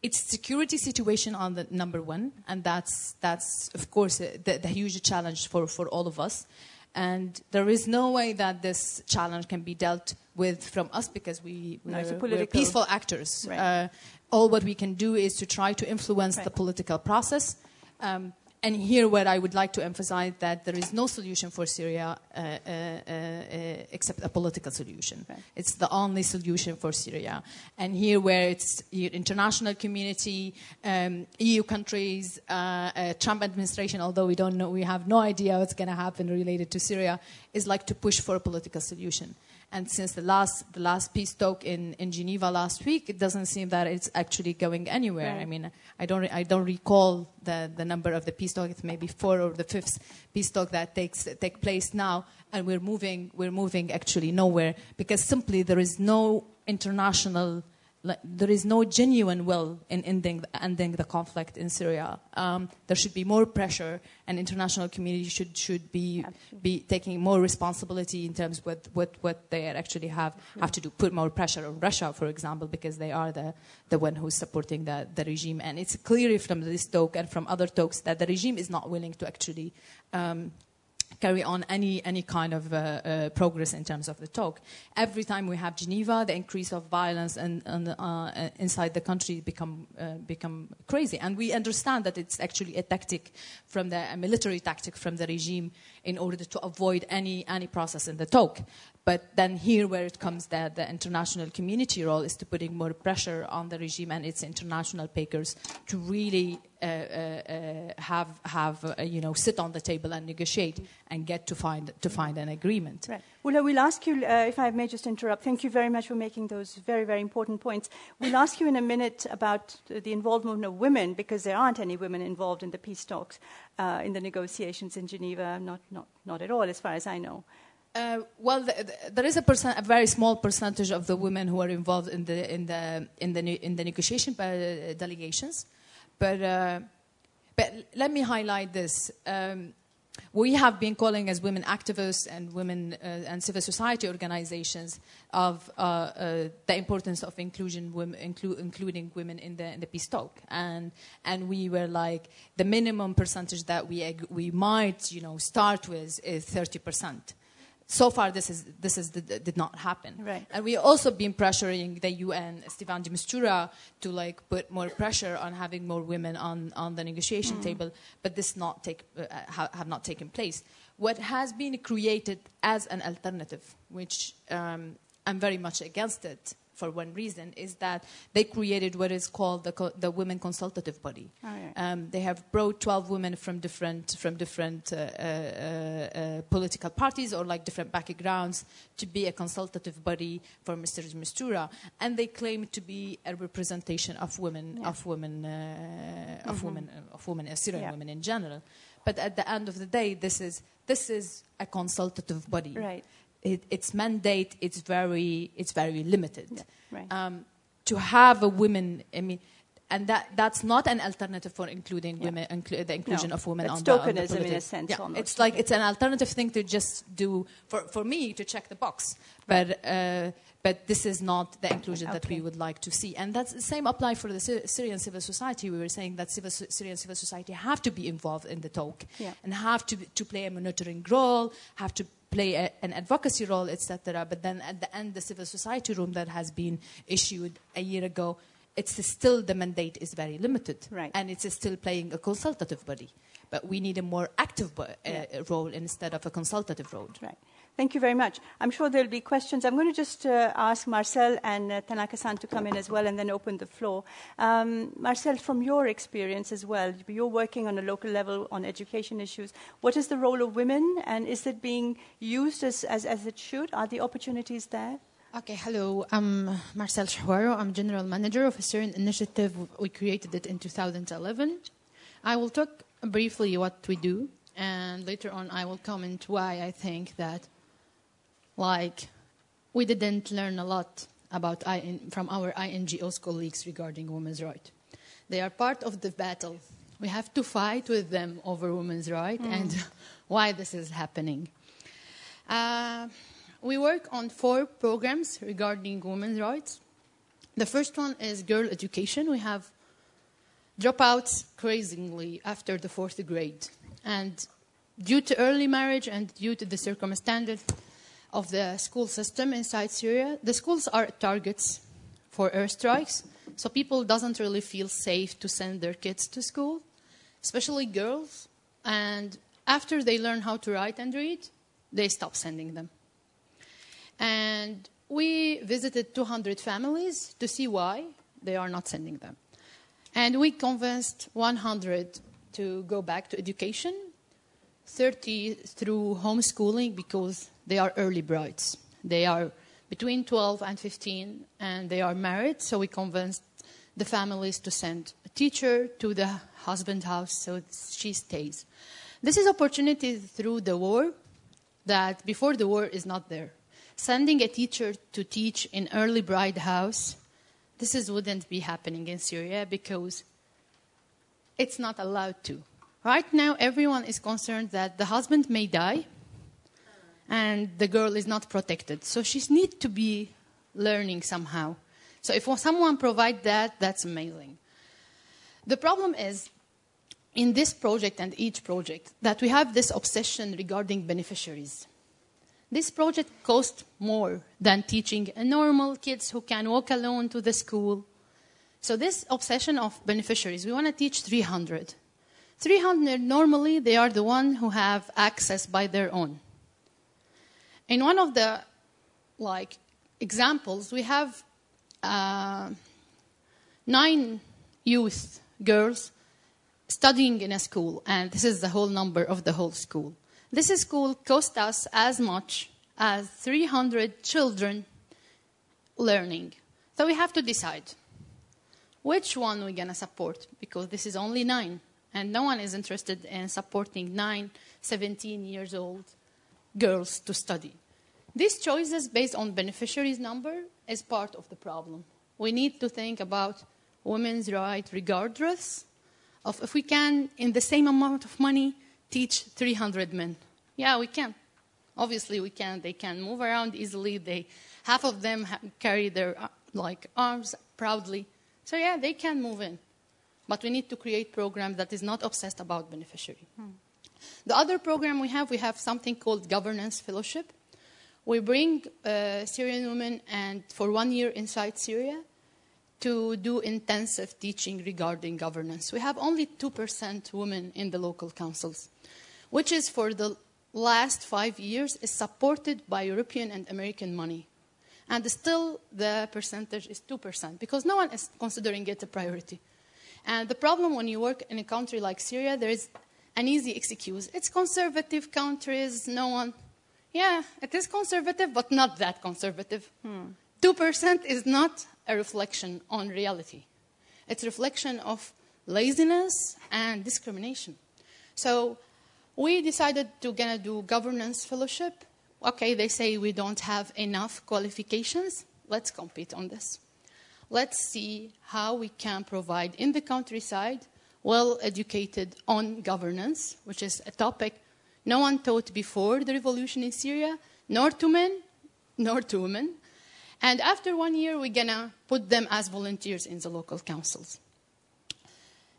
it's security situation on the number one, and that's that's of course uh, the, the, huge challenge for, for all of us. And there is no way that this challenge can be dealt with from us because we, no, we're, peaceful actors. Right. Uh, all what we can do is to try to influence right. the political process. Um, and here where I would like to emphasize that there is no solution for Syria uh, uh, uh, except a political solution. Right. It's the only solution for Syria. And here where it's international community, um, EU countries, uh, uh, Trump administration, although we don't know, we have no idea what's going to happen related to Syria, is like to push for a political solution. And since the last, the last peace talk in, in Geneva last week, it doesn't seem that it's actually going anywhere. Right. I mean, I don't, I don't recall the, the number of the peace talk. It's maybe four or the fifth peace talk that takes take place now, and we're moving, we're moving actually nowhere because simply there is no international like, there is no genuine will in ending, ending the conflict in Syria. Um, there should be more pressure, and international community should should be be taking more responsibility in terms of what what, what they actually have have to do. Put more pressure on Russia, for example, because they are the the one who's supporting the, the regime, and it's clear from this talk and from other talks that the regime is not willing to actually um, carry on any, any kind of uh, uh, progress in terms of the talk. Every time we have Geneva, the increase of violence and, and uh, inside the country become, uh, become crazy. And we understand that it's actually a tactic from the, military tactic from the regime in order to avoid any, any process in the talk. But then here where it comes that the international community role is to putting more pressure on the regime and its international payers to really uh, uh, uh, have, have uh, you know, sit on the table and negotiate and get to find, to find an agreement. Right. Well, we'll ask you, uh, if I may just interrupt, thank you very much for making those very, very important points. We'll ask you in a minute about the involvement of women, because there aren't any women involved in the peace talks, uh, in the negotiations in Geneva, not, not, not at all, as far as I know. Uh, well, the, the, there is a, a, very small percentage of the women who are involved in the in the in the in the negotiation by uh, delegations, but uh, but let me highlight this. Um, we have been calling as women activists and women uh, and civil society organizations of uh, uh, the importance of inclusion, women, inclu- including women in the, in the peace talk, and and we were like the minimum percentage that we we might you know start with is thirty percent so far this is this is did not happen right. and we also been pressuring the UN Staffan de Mistura to like put more pressure on having more women on on the negotiation mm. table but this not take uh, have not taken place what has been created as an alternative, which um, I'm very much against it for one reason, is that they created what is called the, co- the Women Consultative Body. Oh. Um, they have brought 12 women from different, from different uh, uh, uh, political parties or like different backgrounds to be a consultative body for Mr. Mistura, and they claim to be a representation of women, Yeah. of women, uh, of women, uh, of women, uh, Syrian Yeah. women in general. But at the end of the day, this is this is a consultative body. Right. It, its mandate it's very it's very limited. Yeah, right. Um, to have a women, I mean, and that that's not an alternative for including Yeah. women, inclu- the inclusion No, of women on the, on the tokenism in a sense Yeah, almost. it's like it's an alternative thing to just do for for me to check the box, but. Uh, but this is not the inclusion that we would like to see, and that's the same apply for the Syrian civil society. We were saying that civil, Syrian civil society have to be involved in the talk, Yeah. and have to to play a monitoring role, have to play a, an advocacy role, etc. But then at the end, the civil society room that has been issued a year ago, it's still the mandate is very limited, Right. and it's still playing a consultative body. But we need a more active bo- uh, role instead of a consultative role. Right. Thank you very much. I'm sure there'll be questions. I'm going to just uh, ask Marcel and uh, Tanaka-san to come in as well and then open the floor. Um, Marcel, from your experience as well, you're working on a local level on education issues. What is the role of women and is it being used as, as, as it should? Are the opportunities there? Okay, hello. I'm Marcel Shehwaro. I'm general manager of a Syrian initiative. We created it in 2011. I will talk briefly what we do, and later on I will comment why I think that, like, we didn't learn a lot about IN, from our INGOs colleagues regarding women's rights. They are part of the battle. We have to fight with them over women's rights and why this is happening. Uh, we work on four programs regarding women's rights. The first one is girl education. We have dropouts crazily after the fourth grade. And due to early marriage and due to the circumstances of the school system inside Syria, the schools are targets for airstrikes. So people doesn't really feel safe to send their kids to school, especially girls. And after they learn how to write and read, they stop sending them. And we visited 200 families to see why they are not sending them. And we convinced 100 to go back to education, 30 through homeschooling because they are early brides. They are between 12 and 15 and they are married, so we convinced the families to send a teacher to the husband house so she stays. This is opportunity through the war that before the war is not there. Sending a teacher to teach in early bride house, this is, wouldn't be happening in Syria because it's not allowed to. Right now, everyone is concerned that the husband may die and the girl is not protected. So she needs to be learning somehow. So if someone provide that, that's amazing. The problem is in this project and each project that we have this obsession regarding beneficiaries. This project costs more than teaching normal kids who can walk alone to the school. So this obsession of beneficiaries, we want to teach 300. 300 normally they are the one who have access by their own. In one of the like examples, we have uh, nine youth girls studying in a school, and this is the whole number of the whole school. This school cost us as much as 300 children learning. So we have to decide which one we're going to support because this is only nine, and no one is interested in supporting nine 17 years old girls to study. These choices based on beneficiaries number is part of the problem. We need to think about women's rights regardless of if we can, in the same amount of money, teach 300 men. Yeah, we can. Obviously, we can. They can move around easily. They, half of them carry their uh, like arms proudly. So yeah, they can move in. But we need to create program that is not obsessed about beneficiary. The other program we have, we have something called governance fellowship. We bring uh, Syrian women and for one year inside Syria to do intensive teaching regarding governance. We have only 2% women in the local councils, which is for the last five years is supported by European and American money. And still the percentage is 2% because no one is considering it a priority. And the problem when you work in a country like Syria, there is an easy excuse. It's conservative countries, no one. Yeah, it is conservative, but not that conservative. Hmm. 2% is not a reflection on reality. It's a reflection of laziness and discrimination. So we decided to gonna do governance fellowship. Okay, they say we don't have enough qualifications. Let's compete on this. Let's see how we can provide in the countryside well educated on governance, which is a topic no one taught before the revolution in Syria, nor to men, nor to women. And after one year, we're going to put them as volunteers in the local councils.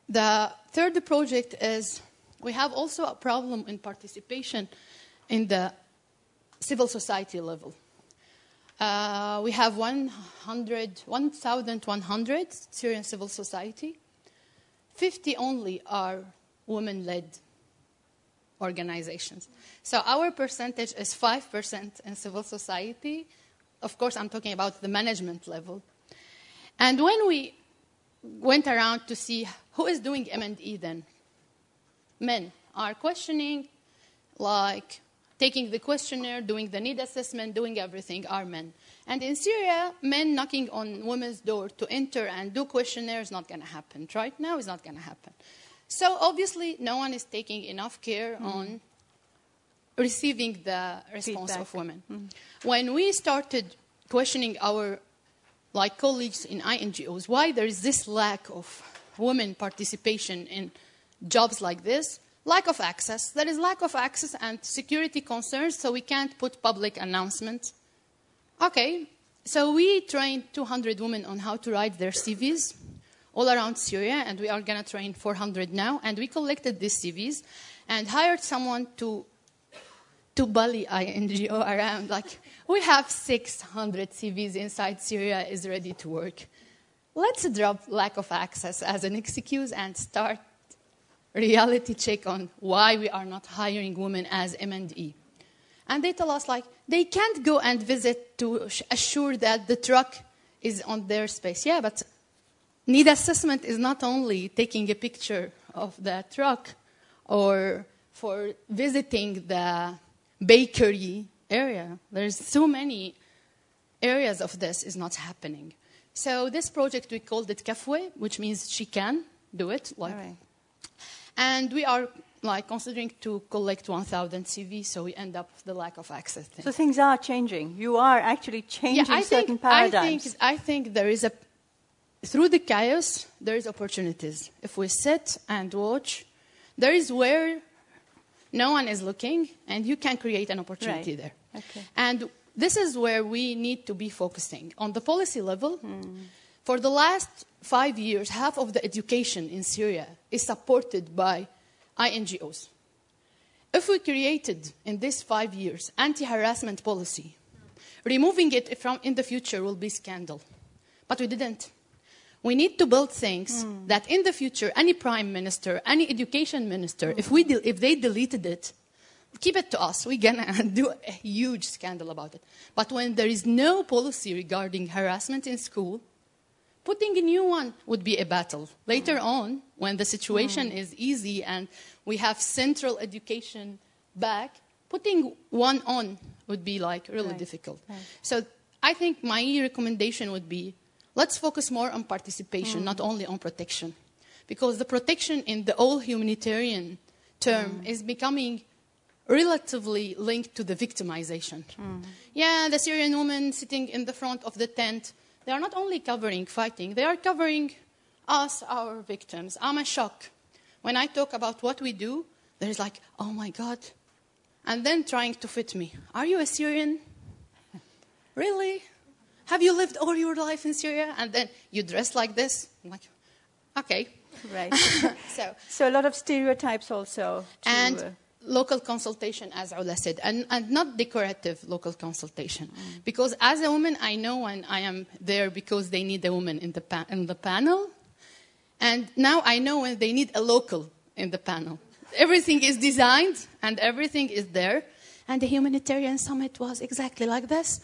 The third project is we have also a problem in participation in the civil society level. Uh, we have 1,100 Syrian civil society. 50 only are women led organizations. So our percentage is 5% in civil society. Of course, I'm talking about the management level. And when we went around to see who is doing M&E then, men are questioning, like taking the questionnaire, doing the need assessment, doing everything are men. And in Syria, men knocking on women's door to enter and do questionnaire is not going to happen. Right now, it's not going to happen. So obviously, no one is taking enough care mm. on receiving the response Feedback. of women. Mm. When we started questioning our like colleagues in INGOs why there is this lack of women participation in jobs like this, lack of access. There is lack of access and security concerns, so we can't put public announcements. Okay, so we trained 200 women on how to write their CVs all around Syria, and we are going to train 400 now. And we collected these CVs and hired someone to to bully INGO around. Like, we have 600 CVs inside Syria is ready to work. Let's drop lack of access as an excuse and start reality check on why we are not hiring women as M&E. And they tell us like they can't go and visit to assure that the truck is on their space. Yeah, but need assessment is not only taking a picture of the truck or for visiting the bakery area. There's so many areas of this is not happening. So this project we called it Kafwe, which means she can do it. Like. And we are like considering to collect 1,000 CVs, so we end up with the lack of access. Thing. So things are changing. You are actually changing yeah, I certain think, paradigms. I think, I think there is a through the chaos there is opportunities. If we sit and watch, there is where no one is looking, and you can create an opportunity right. there. Okay. And this is where we need to be focusing. On the policy level, mm. For the last five years, half of the education in Syria is supported by INGOs. If we created in these five years anti-harassment policy, removing it from in the future will be scandal. But we didn't. We need to build things mm. that in the future, any prime minister, any education minister, mm. if, we de- if they deleted it, keep it to us. We're going to do a huge scandal about it. But when there is no policy regarding harassment in school, putting a new one would be a battle. Later on, when the situation mm. is easy and we have central education back, putting one on would be like really right. difficult. Right. So I think my recommendation would be let's focus more on participation, mm. not only on protection. Because the protection in the old humanitarian term mm. is becoming relatively linked to the victimization. Mm. Yeah, the Syrian woman sitting in the front of the tent, they are not only covering fighting, they are covering us, our victims. I'm a shock. When I talk about what we do, there's like, oh my God. And then trying to fit me. Are you a Syrian? really? Have you lived all your life in Syria? And then you dress like this? I'm like, okay. Right. so, so a lot of stereotypes also. To, and uh, local consultation, as Ola said, and, and not decorative local consultation. Mm. Because as a woman, I know when I am there because they need a woman in the, pa- in the panel. And now I know when they need a local in the panel. everything is designed and everything is there. And the humanitarian summit was exactly like this.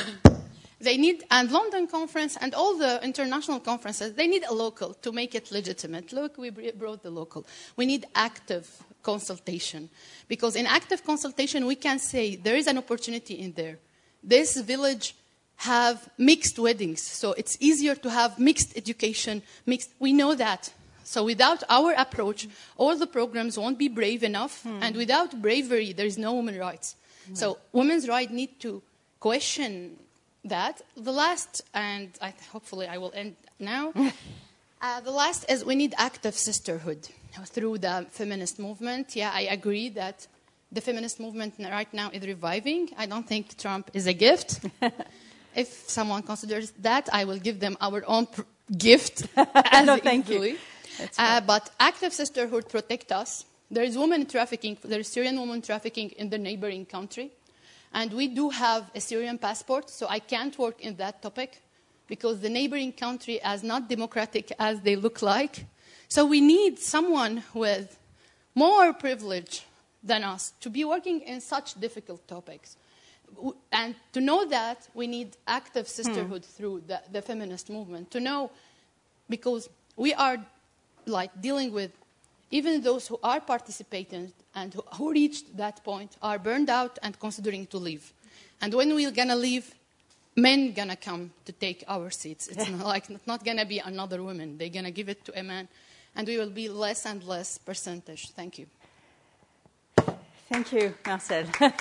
they need, and London conference and all the international conferences, they need a local to make it legitimate. Look, we brought the local. We need active consultation. Because in active consultation, we can say there is an opportunity in there. This village have mixed weddings, so it's easier to have mixed education. Mixed, we know that. So without our approach, all the programs won't be brave enough, hmm. and without bravery, there is no women's rights. Hmm. So women's rights need to question that. The last, and I, hopefully I will end now. uh, the last is we need active sisterhood through the feminist movement. Yeah, I agree that the feminist movement right now is reviving. I don't think Trump is a gift. if someone considers that, I will give them our own pr- gift. no, thank you. Uh, but active sisterhood protect us. There is women trafficking. There is Syrian women trafficking in the neighboring country, and we do have a Syrian passport. So I can't work in that topic because the neighboring country is not democratic as they look like. So we need someone with more privilege than us to be working in such difficult topics and to know that, we need active sisterhood hmm. through the, the, feminist movement. To know, because we are like dealing with even those who are participating and who, who reached that point are burned out and considering to leave. And when we're gonna leave, men gonna come to take our seats. It's not like not gonna be another woman. They're gonna give it to a man, and we will be less and less percentage. Thank you. Thank you, Marcel.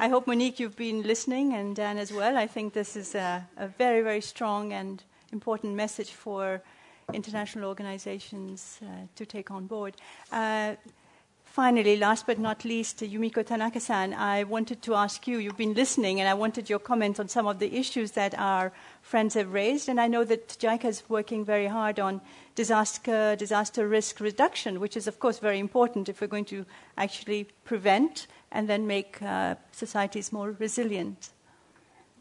I hope, Monique, you've been listening, and Dan as well. I think this is a, a very, very strong and important message for international organizations uh, to take on board. Uh, finally, last but not least, Yumiko Tanaka-san, I wanted to ask you, you've been listening, and I wanted your comment on some of the issues that our friends have raised. And I know that JICA is working very hard on disaster, disaster risk reduction, which is, of course, very important if we're going to actually prevent and then make uh, societies more resilient.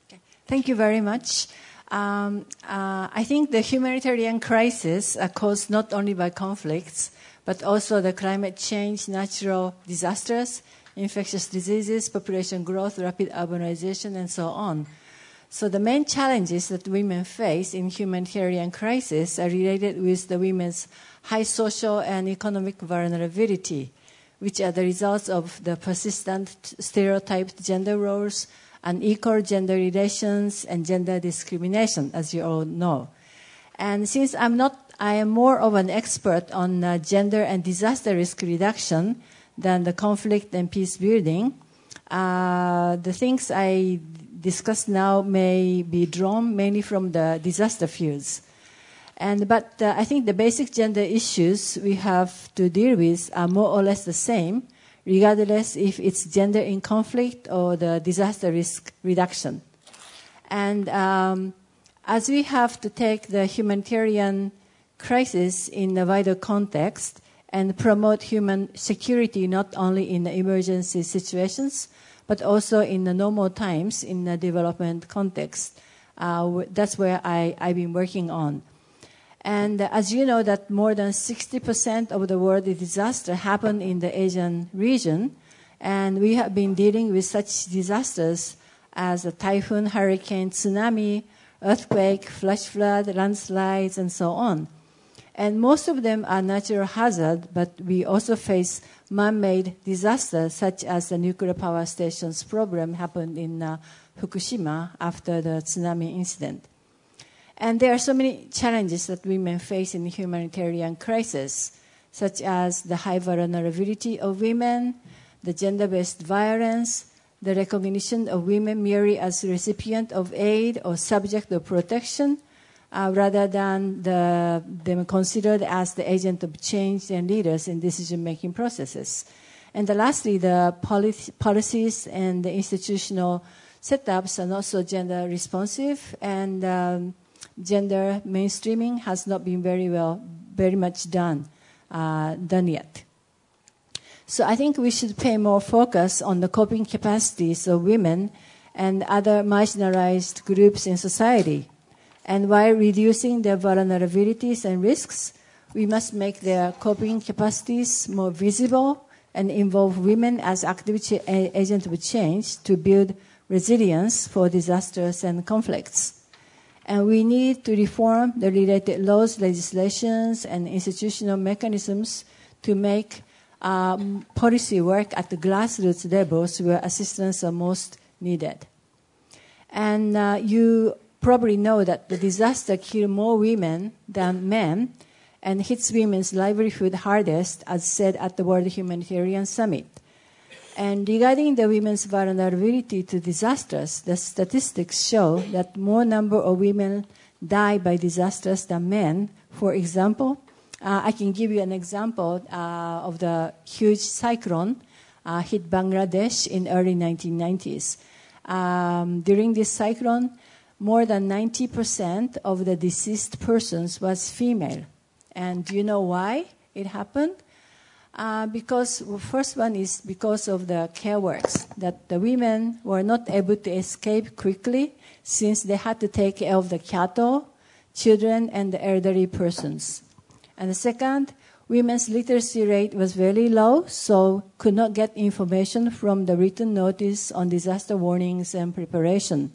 Okay. Thank you very much. Um, uh, I think the humanitarian crisis are caused not only by conflicts, but also the climate change, natural disasters, infectious diseases, population growth, rapid urbanization, and so on. So the main challenges that women face in humanitarian crisis are related with the women's high social and economic vulnerability which are the results of the persistent stereotyped gender roles, unequal gender relations, and gender discrimination, as you all know. And since I'm not, I am more of an expert on uh, gender and disaster risk reduction than the conflict and peace building, uh, the things I discuss now may be drawn mainly from the disaster fields. And, but uh, I think the basic gender issues we have to deal with are more or less the same, regardless if it's gender in conflict or the disaster risk reduction. And um, as we have to take the humanitarian crisis in a wider context and promote human security not only in emergency situations, but also in the normal times in the development context. Uh, that's where I, I've been working on. And as you know, that more than 60% of the world disaster happen in the Asian region. And we have been dealing with such disasters as a typhoon, hurricane, tsunami, earthquake, flash flood, landslides, and so on. And most of them are natural hazard, but we also face man-made disasters such as the nuclear power station's problem happened in uh, Fukushima after the tsunami incident. And there are so many challenges that women face in humanitarian crisis, such as the high vulnerability of women, the gender-based violence, the recognition of women merely as recipient of aid or subject of protection, uh, rather than the, them considered as the agent of change and leaders in decision-making processes. And lastly, the policies and the institutional setups are not so gender responsive and um, gender mainstreaming has not been very well, very much done, uh, done yet. So I think we should pay more focus on the coping capacities of women and other marginalized groups in society. And while reducing their vulnerabilities and risks, we must make their coping capacities more visible and involve women as active ch- agents of change to build resilience for disasters and conflicts. And we need to reform the related laws, legislations, and institutional mechanisms to make um, policy work at the grassroots levels where assistance are most needed. And uh, you probably know that the disaster killed more women than men and hits women's livelihood hardest, as said at the World Humanitarian Summit. And regarding the women's vulnerability to disasters, the statistics show that more number of women die by disasters than men. For example, uh, I can give you an example uh, of the huge cyclone uh, hit Bangladesh in early 1990s. Um, during this cyclone, more than 90% of the deceased persons was female. And do you know why it happened? Uh, because well, first one is because of the care works that the women were not able to escape quickly since they had to take care of the cattle, children, and the elderly persons. And the second, women's literacy rate was very low, so could not get information from the written notice on disaster warnings and preparation.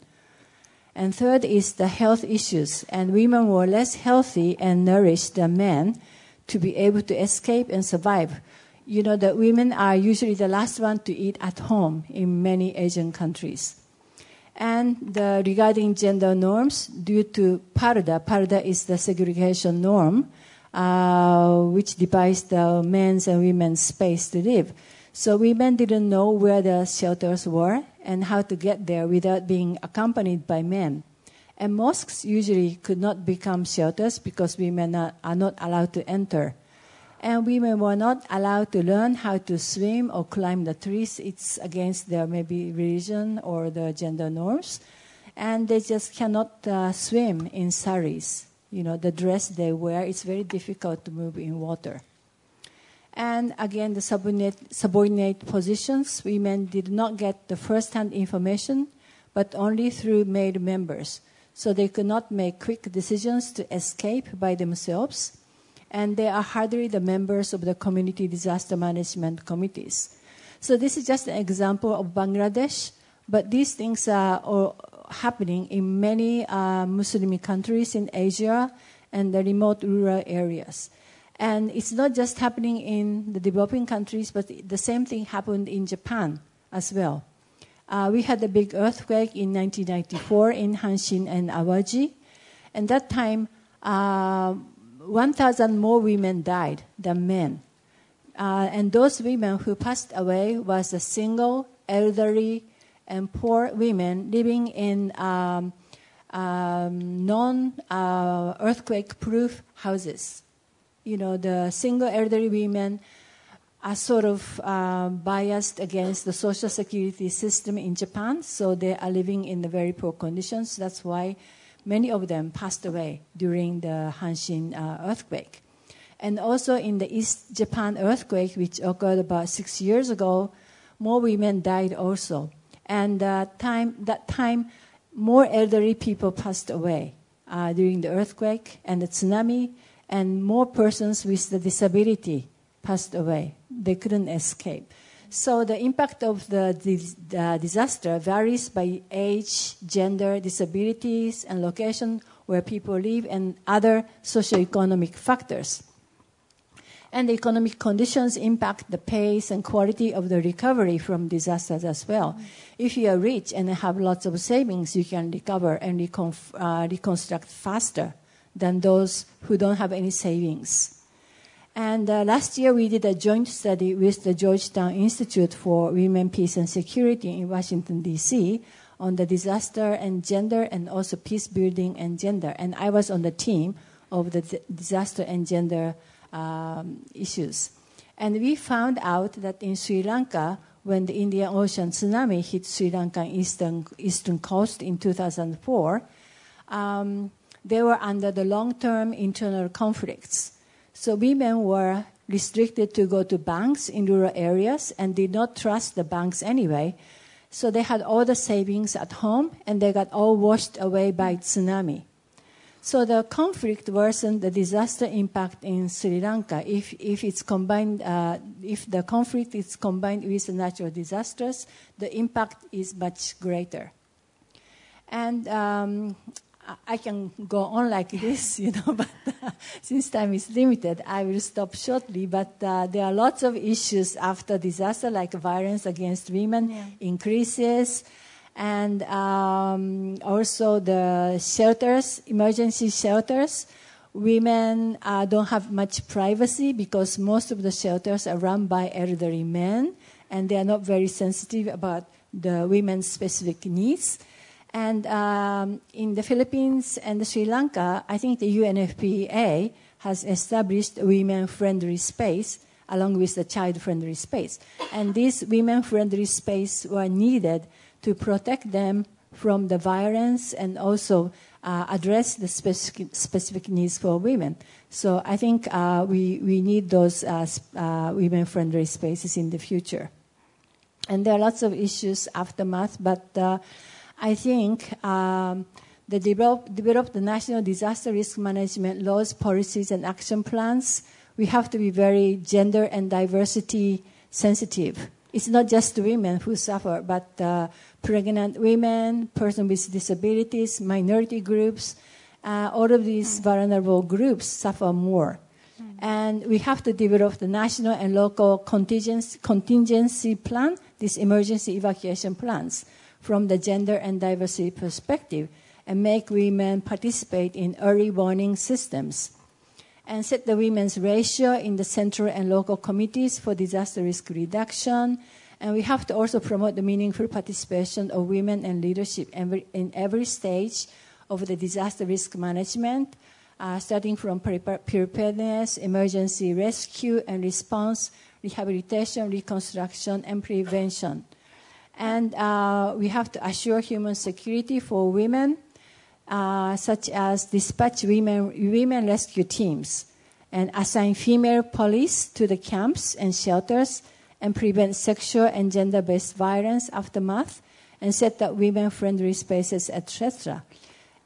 And third is the health issues, and women were less healthy and nourished than men to be able to escape and survive. You know that women are usually the last one to eat at home in many Asian countries. And the, regarding gender norms, due to Parda, Parda is the segregation norm, uh, which divides the men's and women's space to live. So women didn't know where the shelters were and how to get there without being accompanied by men. And mosques usually could not become shelters because women are, not allowed to enter. And women were not allowed to learn how to swim or climb the trees. It's against their maybe religion or the gender norms. And they just cannot uh, swim in saris. You know, the dress they wear, it's very difficult to move in water. And again, the subordinate, subordinate positions, women did not get the first-hand information, but only through male members. So they could not make quick decisions to escape by themselves, and they are hardly the members of the community disaster management committees. So this is just an example of Bangladesh, but these things are happening in many uh, Muslim countries in Asia and the remote rural areas. And it's not just happening in the developing countries, but the same thing happened in Japan as well. Uh, we had a big earthquake in 1994 in Hanshin and Awaji. And that time, uh, 1,000 more women died than men. Uh, and those women who passed away was the single, elderly, and poor women living in um, um, non-earthquake-proof uh, houses you know, the single elderly women are sort of uh, biased against the social security system in Japan, so they are living in the very poor conditions. That's why many of them passed away during the Hanshin uh, earthquake. And also in the East Japan earthquake, which occurred about six years ago, more women died also. And uh, time, that time, more elderly people passed away uh, during the earthquake and the tsunami and more persons with the disability passed away. They couldn't escape. So the impact of the, the disaster varies by age, gender, disabilities, and location where people live, and other socioeconomic factors. And the economic conditions impact the pace and quality of the recovery from disasters as well. Mm-hmm. If you are rich and have lots of savings, you can recover and recon- uh, reconstruct faster than those who don't have any savings. And uh, last year we did a joint study with the Georgetown Institute for Women, Peace and Security in Washington, D.C. on the disaster and gender and also peace building and gender. And I was on the team of the disaster and gender um, issues. And we found out that in Sri Lanka, when the Indian Ocean tsunami hit Sri Lankan eastern, eastern coast in 2004, um, they were under the long-term internal conflicts. So women were restricted to go to banks in rural areas and did not trust the banks anyway. So they had all the savings at home and they got all washed away by tsunami. So the conflict worsened the disaster impact in Sri Lanka. If, if it's combined, uh, if the conflict is combined with natural disasters, the impact is much greater. And um, I can go on like this, you know, but uh, since time is limited, I will stop shortly. But uh, there are lots of issues after disaster, like violence against women yeah. increases, and um, also the shelters, emergency shelters. Women uh, don't have much privacy because most of the shelters are run by elderly men, and they are not very sensitive about the women's specific needs. And um, in the Philippines and the Sri Lanka, I think the UNFPA has established a women-friendly space along with the child-friendly space. And these women-friendly space were needed to protect them from the violence and also uh, address the specific, specific, needs for women. So I think uh, we, we need those uh, uh women-friendly spaces in the future. And there are lots of issues aftermath, but uh, I think um, the develop, develop the national disaster risk management laws, policies, and action plans. We have to be very gender and diversity sensitive. It's not just women who suffer, but uh, pregnant women, persons with disabilities, minority groups, uh, all of these mm. vulnerable groups suffer more. Mm. And we have to develop the national and local contingency, contingency plan, these emergency evacuation plans from the gender and diversity perspective and make women participate in early warning systems and set the women's ratio in the central and local committees for disaster risk reduction. And we have to also promote the meaningful participation of women and leadership in every stage of the disaster risk management, uh, starting from preparedness, emergency rescue and response, rehabilitation, reconstruction, and prevention. And uh, we have to assure human security for women, uh, such as dispatch women, women rescue teams and assign female police to the camps and shelters and prevent sexual and gender based violence aftermath and set up women friendly spaces, etc.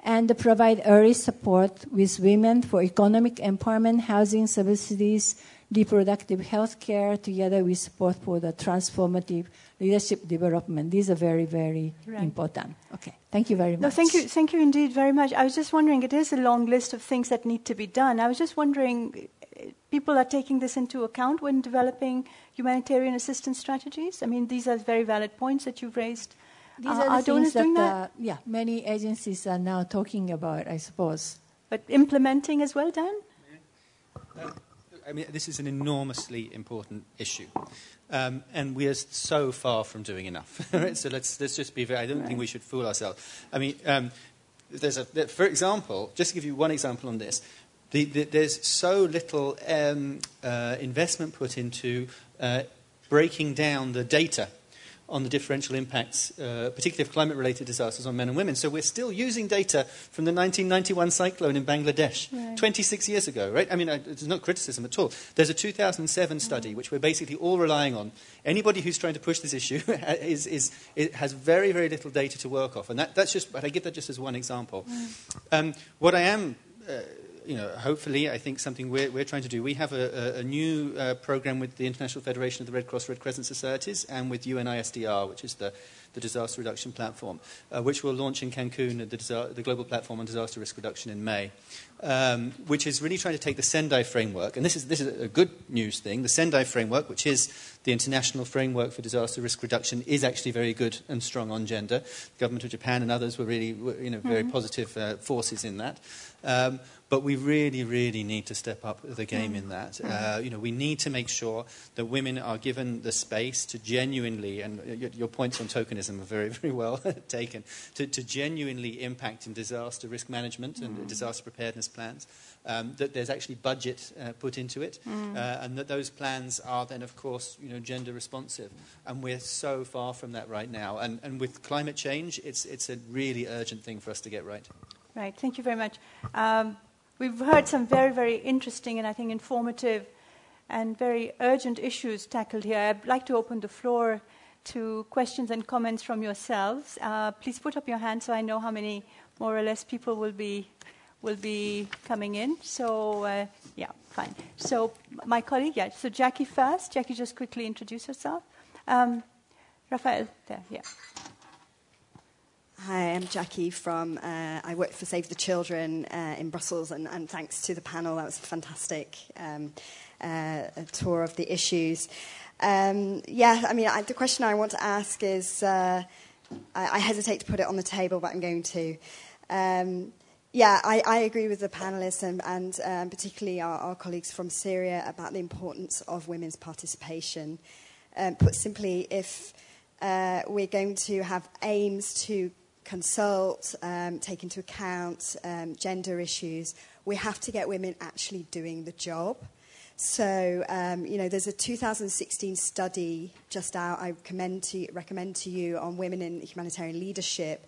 And provide early support with women for economic empowerment, housing subsidies, reproductive health care, together with support for the transformative leadership development. These are very, very right. important. Okay, thank you very much. No, thank you, thank you indeed very much. I was just wondering, it is a long list of things that need to be done. I was just wondering, people are taking this into account when developing humanitarian assistance strategies? I mean, these are very valid points that you've raised. These uh, are the things that, that? Uh, yeah, many agencies are now talking about, I suppose. But implementing as well, Dan? Uh, I mean, this is an enormously important issue. Um, and we are so far from doing enough. right? So let's, let's just be very, I don't right. think we should fool ourselves. I mean, um, there's a, for example, just to give you one example on this, the, the, there's so little um, uh, investment put into uh, breaking down the data on the differential impacts, uh, particularly of climate related disasters on men and women. So we're still using data from the 1991 cyclone in Bangladesh, right. 26 years ago, right? I mean, it's not criticism at all. There's a 2007 study which we're basically all relying on. Anybody who's trying to push this issue is, is, is, has very, very little data to work off. And that, that's just, but I give that just as one example. Um, what I am. Uh, you know, hopefully, I think something we're, we're trying to do. We have a, a, a new uh, program with the International Federation of the Red Cross Red Crescent Societies and with UNISDR, which is the, the disaster reduction platform, uh, which will launch in Cancun, the, the, global platform on disaster risk reduction in May, um, which is really trying to take the Sendai framework, and this is, this is a good news thing. The Sendai framework, which is the international framework for disaster risk reduction, is actually very good and strong on gender. The government of Japan and others were really you know, very mm-hmm. positive uh, forces in that. Um, but we really, really need to step up the game in that. Mm. Uh, you know, we need to make sure that women are given the space to genuinely, and your points on tokenism are very, very well taken, to, to, genuinely impact in disaster risk management and mm. disaster preparedness plans. Um, that there's actually budget uh, put into it, mm. uh, and that those plans are then, of course, you know, gender responsive. And we're so far from that right now. And, and with climate change, it's, it's a really urgent thing for us to get right. Right. Thank you very much. Um, We've heard some very, very interesting and I think informative and very urgent issues tackled here. I'd like to open the floor to questions and comments from yourselves. Uh, please put up your hand so I know how many more or less people will be will be coming in. So, uh, yeah, fine. So, my colleague, yeah, so Jackie first. Jackie, just quickly introduce yourself. Um, there, yeah. Hi, I'm Jackie from, uh, I work for Save the Children uh, in Brussels, and, and, thanks to the panel, that was a fantastic um, uh, tour of the issues. Um, yeah, I mean, I, the question I want to ask is uh, I, I, hesitate to put it on the table, but I'm going to. Um, yeah, I, I, agree with the panelists and, and um, particularly our, our, colleagues from Syria about the importance of women's participation. Um, put simply, if uh, we're going to have aims to consult, um, take into account um, gender issues, we have to get women actually doing the job. So, um, you know, there's a 2016 study just out I recommend to, recommend to you on women in humanitarian leadership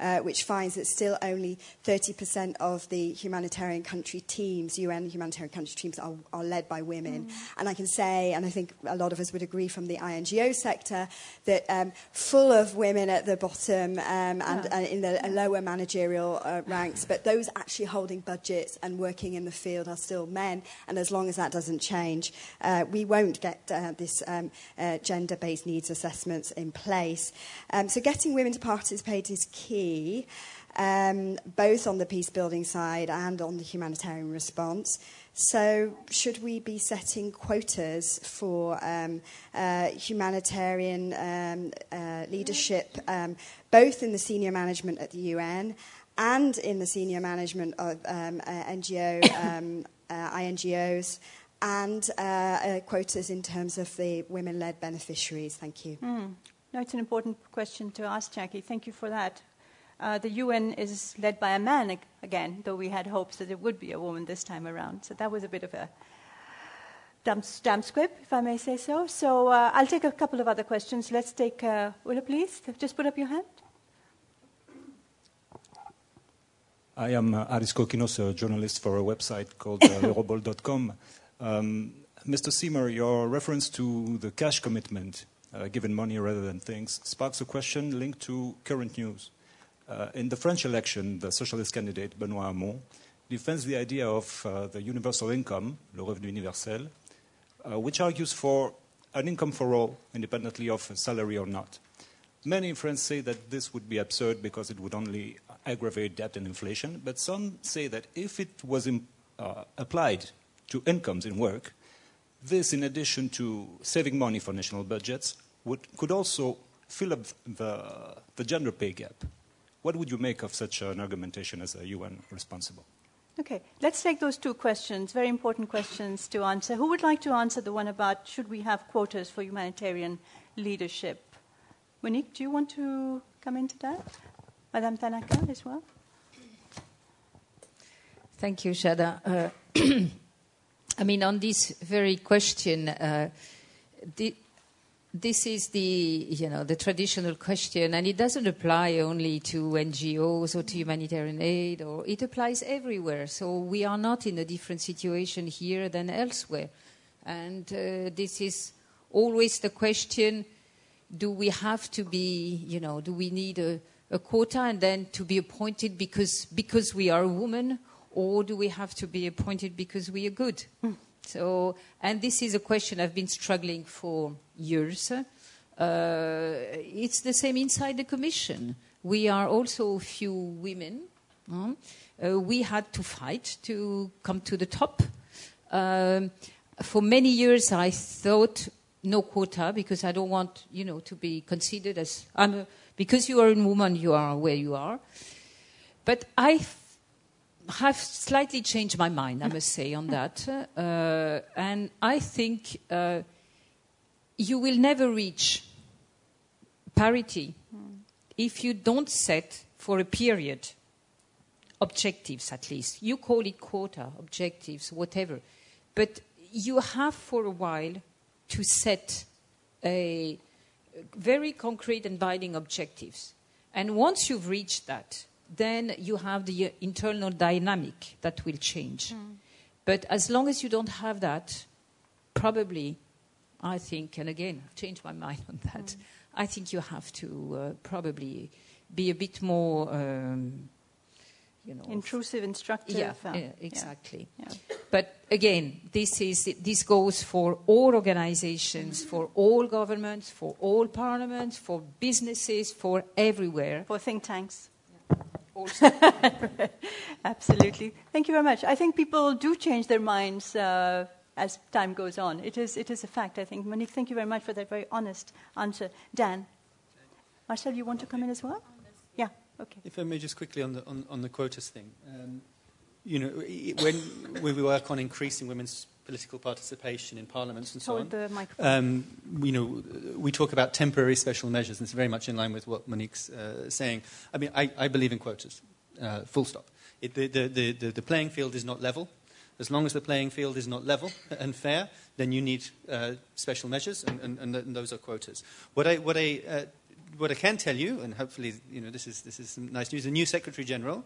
uh, which finds that still only 30% of the humanitarian country teams, UN humanitarian country teams, are, are led by women. Mm. And I can say, and I think a lot of us would agree from the INGO sector, that um, full of women at the bottom um, and, yeah. and, in the lower managerial uh, ranks, but those actually holding budgets and working in the field are still men. And as long as that doesn't change, uh, we won't get uh, this um, uh, gender based needs assessments in place. Um, so getting women to participate is key um, both on the peace building side and on the humanitarian response. So, should we be setting quotas for um, uh, humanitarian um, uh, leadership, um, both in the senior management at the UN and in the senior management of um, uh, NGO, um, uh, INGOs, and uh, uh, quotas in terms of the women led beneficiaries? Thank you. Mm. No, it's an important question to ask, Jackie. Thank you for that. Uh, the UN is led by a man ag- again, though we had hopes that it would be a woman this time around. So that was a bit of a damn, damn squib, if I may say so. So uh, I'll take a couple of other questions. Let's take, uh, Ulla, please. Just put up your hand. I am uh, Aris Kokinos, a journalist for a website called uh, Euroball.com. Um, Mr. Seymour, your reference to the cash commitment, uh, given money rather than things, sparks a question linked to current news. Uh, in the French election, the socialist candidate, Benoît Hamon, defends the idea of uh, the universal income, le revenu universel, uh, which argues for an income for all, independently of salary or not. Many in France say that this would be absurd because it would only aggravate debt and inflation, but some say that if it was in, uh, applied to incomes in work, this, in addition to saving money for national budgets, would, could also fill up the, the gender pay gap. What would you make of such an argumentation as a UN responsible? Okay, let's take those two questions, very important questions to answer. Who would like to answer the one about should we have quotas for humanitarian leadership? Monique, do you want to come into that? Madame Tanaka as well? Thank you, Shada. Uh, I mean, on this very question, uh, the, this is the you know the traditional question, and it doesn't apply only to NGOs or to humanitarian aid, or it applies everywhere. So we are not in a different situation here than elsewhere, and uh, this is always the question: Do we have to be you know do we need a, a quota and then to be appointed because because we are a woman, or do we have to be appointed because we are good? Mm. So, and this is a question I've been struggling for years. Uh, it's the same inside the Commission. We are also a few women. Uh, we had to fight to come to the top. Um, for many years, I thought no quota because I don't want, you know, to be considered as I'm a, because you are a woman, you are where you are. But I have slightly changed my mind, I must say, on that. Uh, and I think uh, you will never reach parity mm. if you don't set for a period objectives, at least. You call it quota, objectives, whatever. But you have for a while to set a very concrete and binding objectives. And once you've reached that, then you have the internal dynamic that will change. Mm. But as long as you don't have that, probably, I think, and again, I've changed my mind on that, mm. I think you have to uh, probably be a bit more um, you know, Intrusive, instructive. yeah, uh, yeah, exactly. Yeah. But again, this is this goes for all organizations, for all governments, for all parliaments, for businesses, for everywhere. For think tanks. Also, Absolutely. Thank you very much. I think people do change their minds uh, as time goes on. It is, it is a fact, I think. Monique, thank you very much for that very honest answer. Dan? Marcel, you want to come in as well? Yeah, okay. If I may just quickly on the, on, on the quotas thing. Um, you know, when, when we work on increasing women's political participation in parliaments and so Hold on, the microphone. um, you know, we talk about temporary special measures, and it's very much in line with what Monique's uh, saying. I mean, I, I believe in quotas, uh, full stop. It, the, the, the, the, playing field is not level. As long as the playing field is not level and fair, then you need uh, special measures, and, and, and, and those are quotas. What I, what, I, uh, what I can tell you, and hopefully you know, this, is, this is some nice news, the new Secretary General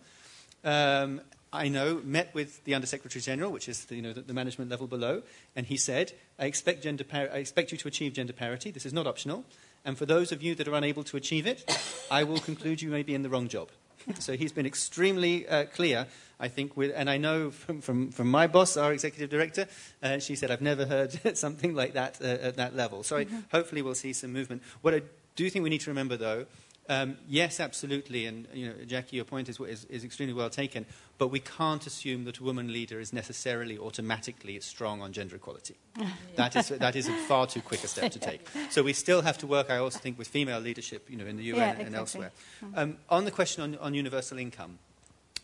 um, I know, met with the Undersecretary General, which is the, you know, the, the management level below, and he said, I expect, gender par- I expect you to achieve gender parity. This is not optional. And for those of you that are unable to achieve it, I will conclude you may be in the wrong job. So he's been extremely uh, clear, I think, with, and I know from, from, from my boss, our executive director, uh, she said, I've never heard something like that uh, at that level. So I, hopefully we'll see some movement. What I do think we need to remember, though, um, yes, absolutely, and you know, Jackie, your point is, is, is extremely well taken. But we can't assume that a woman leader is necessarily automatically strong on gender equality. that is that is a far too quick a step to take. So we still have to work. I also think with female leadership, you know, in the UN Yeah, and elsewhere. Um, on the question on, on universal income.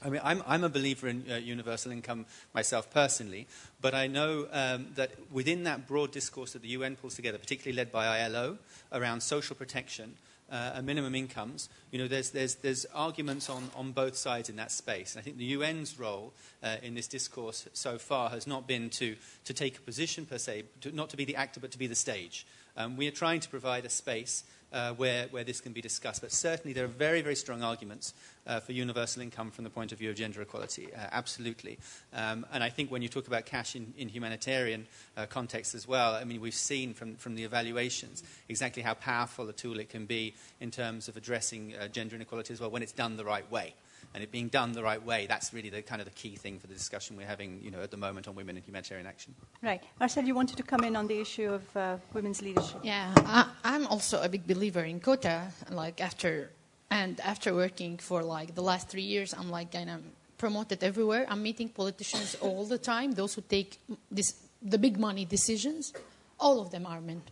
I mean, I'm, I'm a believer in uh, universal income myself personally, but I know um, that within that broad discourse that the UN pulls together, particularly led by ILO, around social protection uh, and minimum incomes, you know, there's, there's, there's arguments on, on both sides in that space. And I think the UN's role uh, in this discourse so far has not been to, to take a position per se, to, not to be the actor, but to be the stage. Um, we are trying to provide a space uh, where, where this can be discussed. But certainly there are very, very strong arguments uh, for universal income from the point of view of gender equality. Uh, absolutely. Um, and I think when you talk about cash in, in humanitarian uh, context as well, I mean, we've seen from, from the evaluations exactly how powerful a tool it can be in terms of addressing uh, gender inequality as well when it's done the right way. And it being done the right way, that's really the kind of the key thing for the discussion we're having, you know, at the moment on women in humanitarian action. Right. Marcel, you wanted to come in on the issue of uh, women's leadership. Yeah, I, I'm also a big believer in quota. Like after and after working for like the last three years, I'm like kind of promoted everywhere. I'm meeting politicians all the time. Those who take this the big money decisions, all of them are men.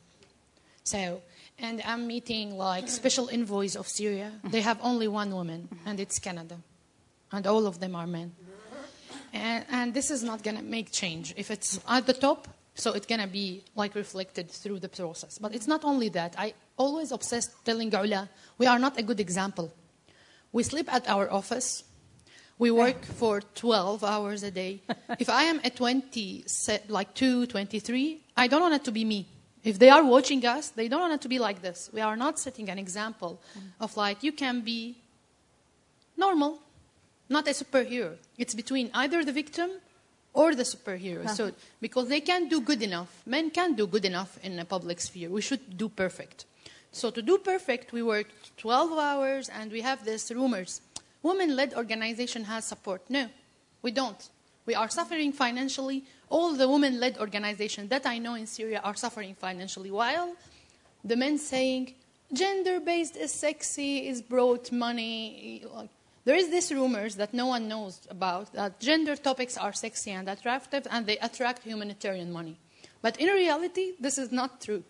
So, and I'm meeting like special envoys of Syria. They have only one woman, and it's Canada, and all of them are men. And, and this is not going to make change. If it's at the top, so it's going to be like reflected through the process. But it's not only that. I always obsessed telling Ula, we are not a good example. We sleep at our office. We work for 12 hours a day. if I am at 20, like 2, 23, I don't want it to be me. If they are watching us, they don't want it to be like this. We are not setting an example of like, you can be normal, not a superhero. It's between either the victim or the superhero. So because they can't do good enough, men can't do good enough in a public sphere. We should do perfect. So to do perfect, we work 12 hours, and we have this rumors. Women-led organization has support. No, we don't. We are suffering financially. All the women-led organizations that I know in Syria are suffering financially, while the men saying gender-based is sexy, is brought money. There is this rumors that no one knows about that gender topics are sexy and attractive and they attract humanitarian money. But in reality, this is not true.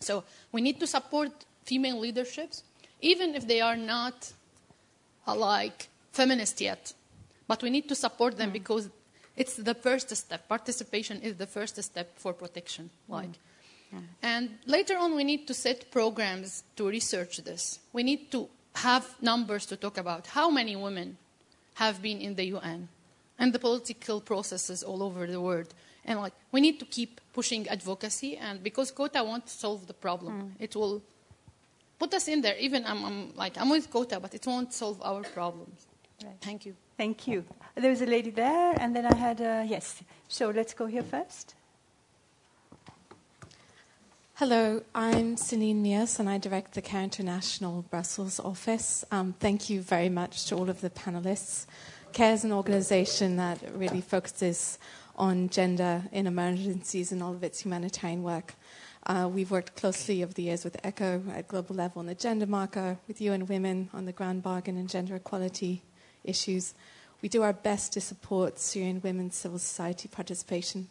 So we need to support female leaderships, even if they are not like feminist yet. But we need to support them hmm. because it's the first step. Participation is the first step for protection. Mm. Like, and later on, we need to set programs to research this. We need to have numbers to talk about how many women have been in the UN and the political processes all over the world. And like, we need to keep pushing advocacy, and because quota won't solve the problem, mm. it will put us in there. Even I'm, I'm like I'm with quota, but it won't solve our problems. Thank you. Thank you. There was a lady there, and then I had a, yes. So let's go here first. Hello, I'm Celine Nias and I direct the Care International Brussels office. Um, thank you very much to all of the panelists CARE is an organization that really focuses on gender in emergencies and all of its humanitarian work. Uh, we've worked closely over the years with ECHO at global level on the gender marker, with UN Women on the Grand Bargain and gender equality issues. We do our best to support Syrian women's civil society participation.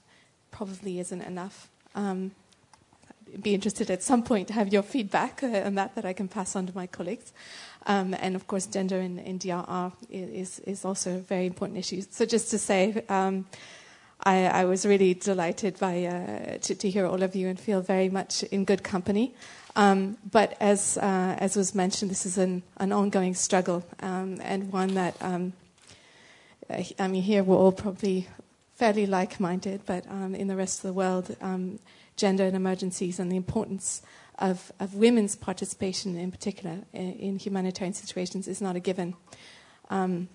Probably isn't enough. Um, be interested at some point to have your feedback uh, on that that I can pass on to my colleagues. Um, and of course, gender in, in DRR is, is also a very important issue. So just to say, um, I, I, was really delighted by, uh, to, to, hear all of you and feel very much in good company. Um, but as, uh, as was mentioned, this is an, an ongoing struggle um, and one that, um, I mean, here we're all probably fairly like minded, but um, in the rest of the world, gender and emergencies and the importance of, of women's participation in particular in, in, humanitarian situations is not a given. Um,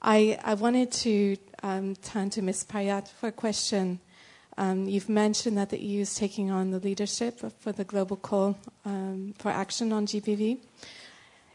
I, I, wanted to um, turn to Ms. Pariat for a question. Um, you've mentioned that the EU is taking on the leadership for the global call um, for action on GBV.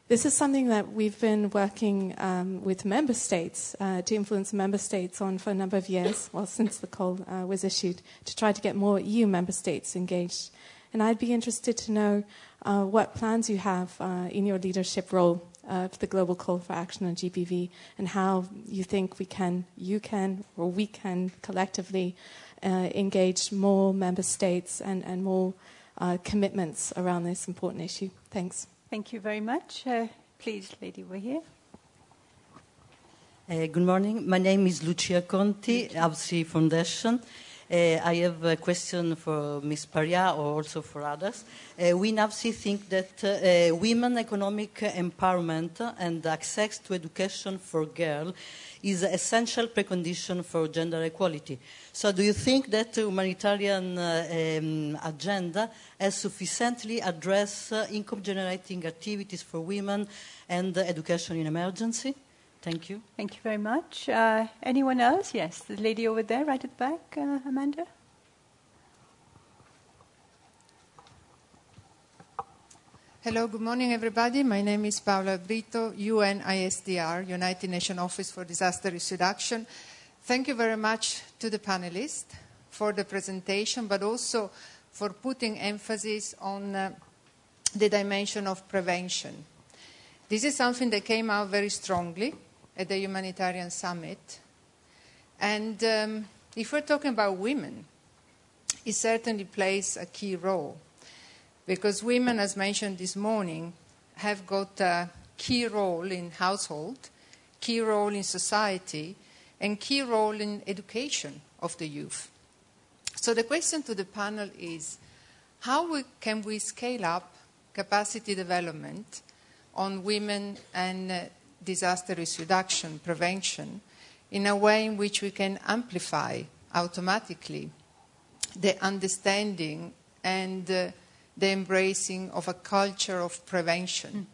This is something that we've been working um, with member states uh, to influence member states on for a number of years, well, since the call uh, was issued, to try to get more EU member states engaged. And I'd be interested to know uh, what plans you have uh, in your leadership role of the global call for action on GBV and how you think we can, you can, or we can collectively uh, engage more member states and, and more uh, commitments around this important issue. Thanks. Thank you very much. Uh, please, lady over here. Uh, good morning. My name is Lucia Conti, AVSI Foundation. Uh, I have a question for Ms. Pariat or also for others. Uh, we in ABSI think that uh, women economic empowerment and access to education for girls is an essential precondition for gender equality. So do you think that the humanitarian uh, um, agenda has sufficiently addressed uh, income-generating activities for women and uh, education in emergency? Thank you. Thank you very much. Uh, anyone else? Yes, the lady over there, right at the back, uh, Amanda. Hello, good morning, everybody. My name is Paola Brito, UNISDR, United Nations Office for Disaster Risk Reduction. Thank you very much to the panelists for the presentation, but also for putting emphasis on uh, the dimension of prevention. This is something that came out very strongly at the Humanitarian Summit. And um, if we're talking about women, it certainly plays a key role because women, as mentioned this morning, have got a key role in household, key role in society, and key role in education of the youth. So the question to the panel is, how we, can we scale up capacity development on women and uh, disaster risk reduction, prevention, in a way in which we can amplify automatically the understanding and uh, the embracing of a culture of prevention. Mm.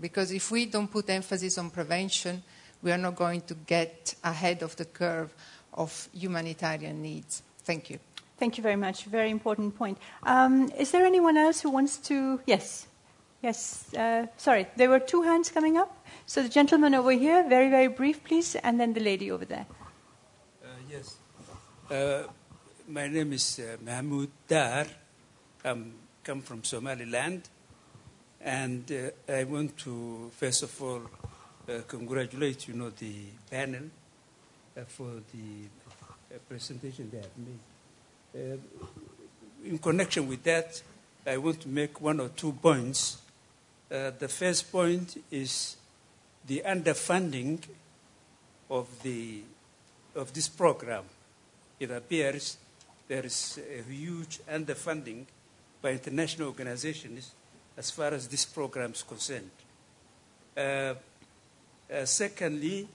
Because if we don't put emphasis on prevention, we are not going to get ahead of the curve of humanitarian needs. Thank you. Thank you very much. Very important point. Um, is there anyone else who wants to? Yes. Yes. Uh, sorry, there were two hands coming up. So the gentleman over here, very, very brief, please, and then the lady over there. Uh, yes. Uh, my name is uh, Mahmoud Dar. I'm come from Somaliland. And uh, I want to, first of all, uh, congratulate you know, the panel uh, for the uh, presentation they have made. Uh, in connection with that, I want to make one or two points. The first point is the underfunding of, the, of this program. It appears there is a huge underfunding by international organizations as far as this program is concerned. Uh, uh, secondly,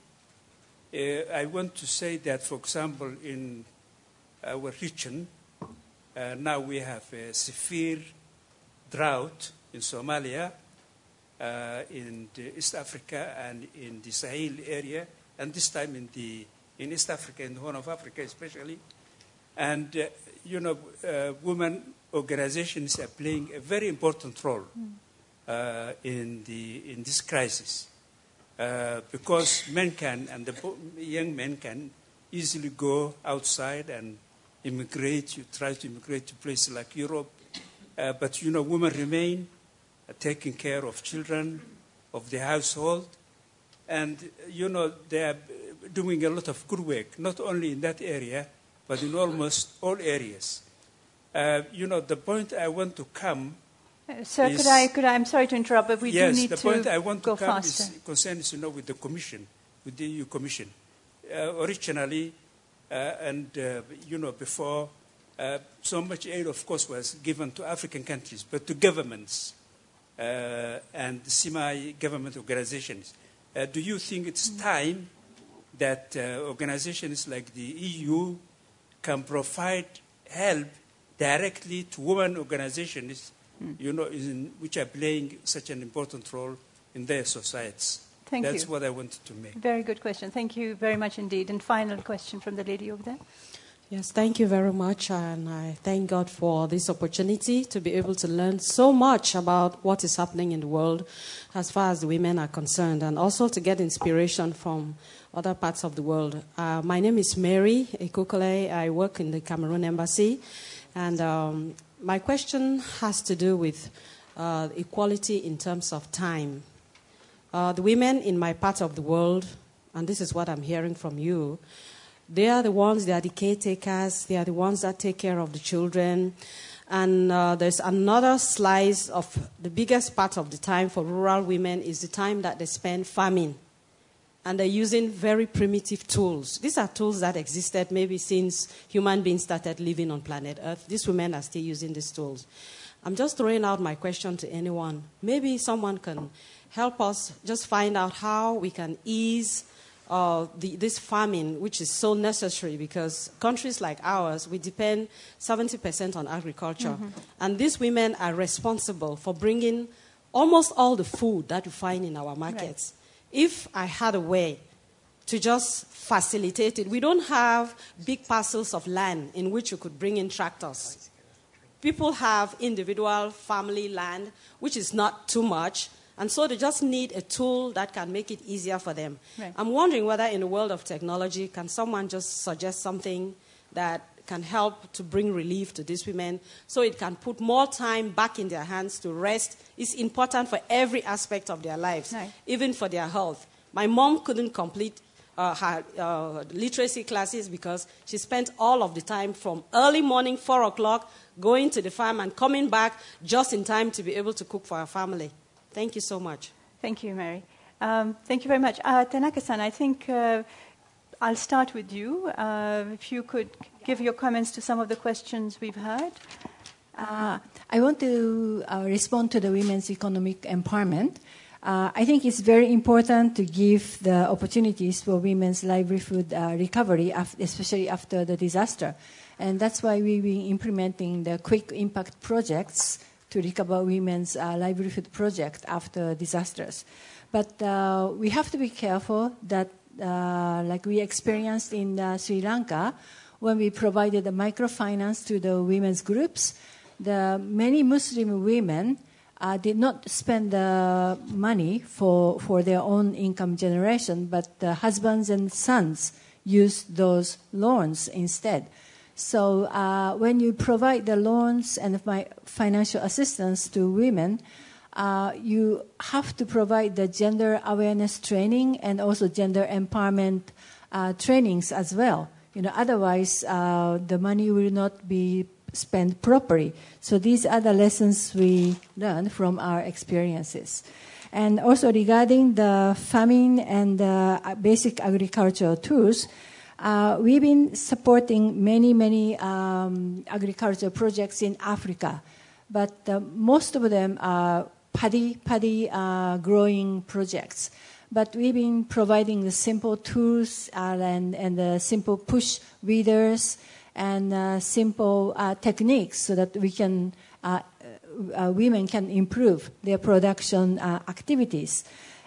uh, I want to say that, for example, in our region, uh, now we have a severe drought in Somalia, uh, in East Africa, and in the Sahel area, and this time in, the, in East Africa, in the Horn of Africa especially. And, uh, you know, women organizations are playing a very important role uh, in, the, in this crisis. Uh, because men can, and the young men can easily go outside and immigrate. You try to immigrate to places like Europe, uh, but you know, women remain uh, taking care of children, of the household, and you know they are doing a lot of good work, not only in that area, but in almost all areas. Uh, you know, the point I want to come Uh, Sir, is- could I, could I, I'm sorry to interrupt, but we yes, do need to Yes, the to point I want to come faster. is concerns, you know, with the Commission, with the EU Commission. Uh, originally, uh, and uh, you know, before, uh, so much aid, of course, was given to African countries, but to governments uh, and semi-government organizations. Uh, do you think it's time that uh, organizations like the EU can provide help directly to women organizations, you know, in, which are playing such an important role in their societies. Thank you. That's you. what I wanted to make. Very good question. Thank you very much indeed. And final question from the lady over there. Yes, thank you very much, and I thank God for this opportunity to be able to learn so much about what is happening in the world as far as the women are concerned, and also to get inspiration from other parts of the world. Uh, my name is Mary Ekokole. I work in the Cameroon Embassy, and um, my question has to do with uh, equality in terms of time. Uh, the women in my part of the world, and this is what I'm hearing from you, they are the ones, they are the caretakers, they are the ones that take care of the children. And uh, there's another slice of the biggest part of the time for rural women is the time that they spend farming. And they're using very primitive tools. These are tools that existed maybe since human beings started living on planet Earth. These women are still using these tools. I'm just throwing out my question to anyone. Maybe someone can help us just find out how we can ease uh, the, this farming, which is so necessary because countries like ours, we depend 70% on agriculture. Mhm. And these women are responsible for bringing almost all the food that we find in our markets. If I had a way to just facilitate it, we don't have big parcels of land in which you could bring in tractors. People have individual family land, which is not too much, and so they just need a tool that can make it easier for them. Right. I'm wondering whether, in the world of technology, can someone just suggest something that can help to bring relief to these women so it can put more time back in their hands to rest? It's important for every aspect of their lives, even for their health. My mom couldn't complete uh, her uh, literacy classes because she spent all of the time from early morning, 4 o'clock, going to the farm and coming back just in time to be able to cook for her family. Thank you so much. Thank you, Mary. Um, thank you very much. Uh, Tanaka-san, I think uh, I'll start with you. Uh, if you could give your comments to some of the questions we've heard. Uh, I want to uh, respond to the women's economic empowerment. Uh, I think it's very important to give the opportunities for women's livelihood uh, recovery, especially after the disaster. And that's why we've been implementing the quick impact projects to recover women's uh, livelihood project after disasters. But uh, we have to be careful that, like we experienced in Sri Lanka, when we provided the microfinance to the women's groups, the many Muslim women uh, did not spend the money for, for their own income generation, but the husbands and sons used those loans instead. So uh, when you provide the loans and fi- financial assistance to women, uh, you have to provide the gender awareness training and also gender empowerment uh, trainings as well. You know, otherwise uh, the money will not be spent properly. So these are the lessons we learned from our experiences. And also regarding the farming and uh, basic agricultural tools, uh, we've been supporting many, many um, agricultural projects in Africa, but uh, most of them are paddy, paddy uh, growing projects. But we've been providing the simple tools and, and the simple push weeders and uh, simple uh, techniques so that we can, uh, women can improve their production activities.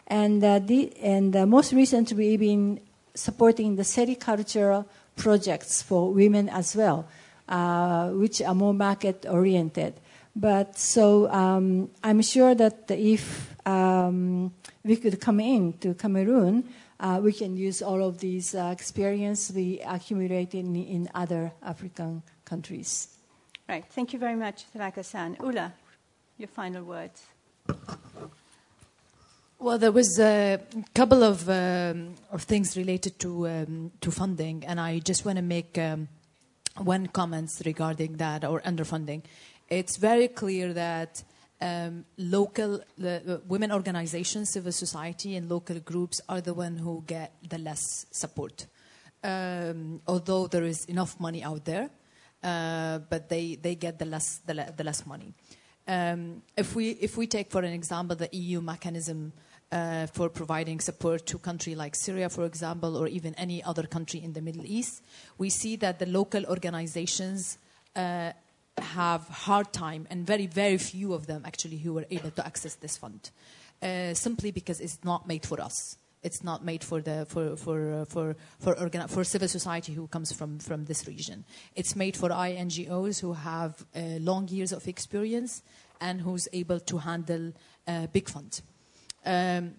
And, the, and most recently, we've been supporting the sericultural projects for women as well, uh, which are more market oriented. But so um, I'm sure that if um, we could come in to Cameroon, uh, we can use all of these uh, experience we accumulated in, in other African countries. Right. Thank you very much, Tanaka-san. Ula, your final words. Well, there was a couple of, um, of things related to, um, to funding, and I just want to make um, one comments regarding that or underfunding. It's very clear that um, local the, women organizations, civil society, and local groups are the one who get the less support. Um, although there is enough money out there, uh, but they, they get the less, the, le- the less money. Um, if, we, if we take, for an example, the EU mechanism uh, for providing support to country like Syria, for example, or even any other country in the Middle East, we see that the local organizations uh, have hard time, and very, very few of them actually who are able to access this fund, uh, simply because it's not made for us. It's not made for the for for uh, for for, for civil society who comes from from this region. It's made for INGOs who have uh, long years of experience and who's able to handle uh, big funds. Um,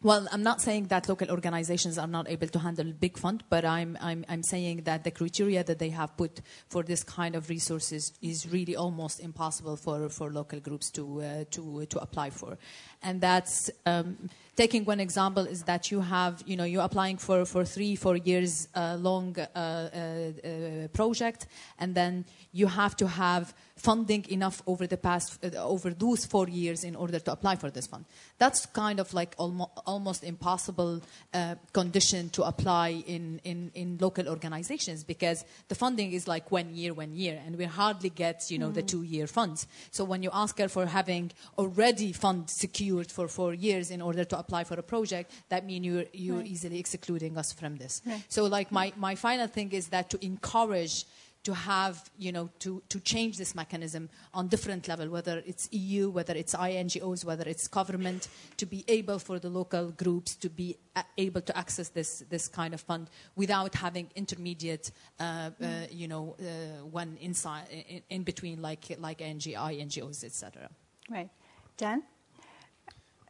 well, I'm not saying that local organizations are not able to handle big fund, but I'm, I'm, I'm saying that the criteria that they have put for this kind of resources is really almost impossible for, for local groups to, uh, to, to apply for. And that's, um, taking one example is that you have, you know, you're applying for, for three, four years uh, long uh, uh, uh project, and then you have to have funding enough over the past, uh, over those four years in order to apply for this fund. That's kind of like almo- almost impossible uh, condition to apply in, in, in local organizations because the funding is like one year, one year, and we hardly get, you know, mm. the two-year funds. So when you ask her for having already funds secured for four years in order to apply for a project, that means you're, you're right. easily excluding us from this. Right. So like my, my final thing is that to encourage to have, you know, to, to change this mechanism on different level, whether it's EU, whether it's INGOs, whether it's government, to be able for the local groups to be able to access this, this kind of fund without having intermediate, uh, uh, you know, uh, one inside, in, in, between like, like NGI, INGOs, etc. Right. Dan?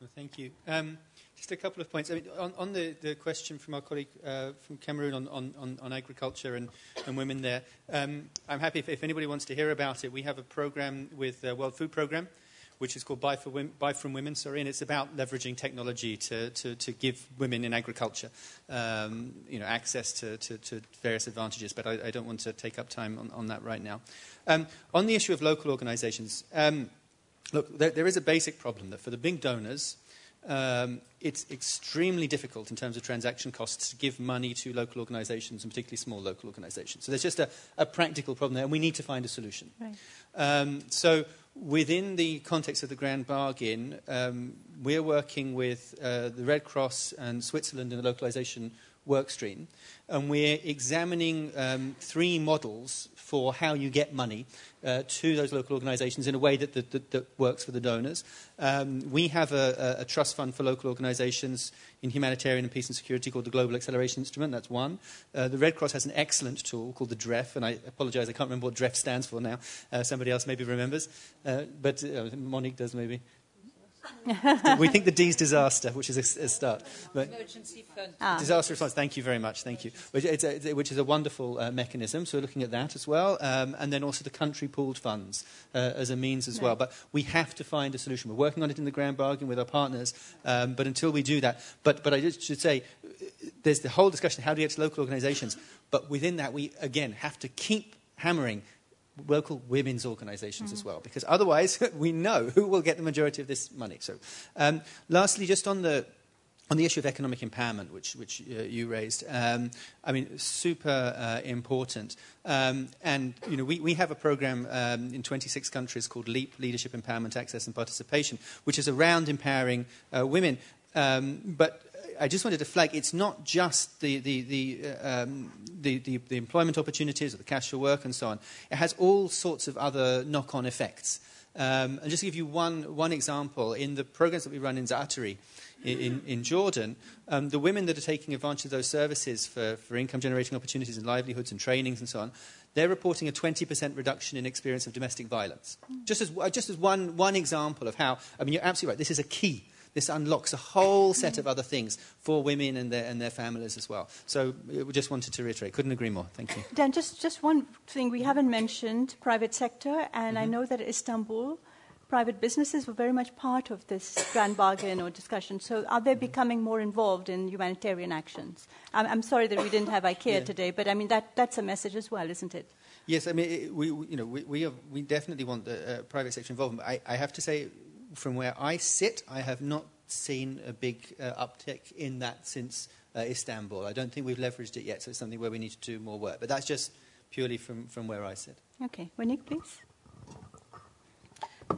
Well, thank you. Um, just a couple of points. I mean, on, on the, the, question from our colleague uh, from Cameroon on, on, on, agriculture and, and women there, um, I'm happy if, if, anybody wants to hear about it. We have a program with the World Food Program, which is called Buy, Women, Buy from Women, sorry, and it's about leveraging technology to, to, to give women in agriculture um, you know, access to, to, to, various advantages, but I, I, don't want to take up time on, on that right now. Um, on the issue of local organizations, um, look, there, there is a basic problem that for the big donors, um, it's extremely difficult in terms of transaction costs to give money to local organizations, and particularly small local organizations. So there's just a, a practical problem there, and we need to find a solution. Right. Um, so within the context of the Grand Bargain, um, we're working with uh, the Red Cross and Switzerland in the localization work stream, and we're examining um, three models for how you get money uh, to those local organizations in a way that, that, that, works for the donors. Um, we have a, a, trust fund for local organizations in humanitarian and peace and security called the Global Acceleration Instrument. That's one. Uh, the Red Cross has an excellent tool called the DREF, and I apologize, I can't remember what DREF stands for now. Uh, somebody else maybe remembers, uh, but uh, Monique does maybe we think the D is disaster, which is a, a start. But Emergency fund. Ah. Disaster response. Thank you very much. Thank you. Which, a, which is a wonderful uh, mechanism. So we're looking at that as well, um, and then also the country pooled funds uh, as a means as well. But we have to find a solution. We're working on it in the Grand Bargain with our partners. Um, but until we do that, but but I just should say, there's the whole discussion: how do you get to local organisations? But within that, we again have to keep hammering local women's organizations mm. as well, because otherwise we know who will get the majority of this money. So, um, lastly, just on the on the issue of economic empowerment, which, which uh, you raised, um, I mean, super uh, important. Um, and, you know, we, we have a program um, in 26 countries called LEAP, Leadership, Empowerment, Access and Participation, which is around empowering uh, women. Um, but I just wanted to flag it's not just the, the, the, uh, um, the, the, the, employment opportunities or the cash for work and so on. It has all sorts of other knock on effects. Um, and just to give you one, one example, in the programs that we run in Zaatari in, in, in Jordan, um, the women that are taking advantage of those services for, for income generating opportunities and livelihoods and trainings and so on, they're reporting a 20% reduction in experience of domestic violence. Just as, just as one, one example of how, I mean, you're absolutely right, this is a key this unlocks a whole set of other things for women and their, and their families as well. So uh, we just wanted to reiterate. Couldn't agree more. Thank you. Dan, just, just one thing we haven't mentioned private sector, and I Mhm. know that Istanbul, private businesses were very much part of this grand bargain or discussion. So are they becoming more involved in humanitarian actions? I'm, I'm sorry that we didn't have IKEA Yeah. today, but I mean, that, that's a message as well, isn't it? Yes, I mean, it, we, we- you know, we, we, have, we definitely want the uh, private sector involvement. I, I have to say, from where I sit, I have not seen a big uh, uptick in that since uh, Istanbul. I don't think we've leveraged it yet, so it's something where we need to do more work. But that's just purely from, from where I sit. Okay. Monique, please.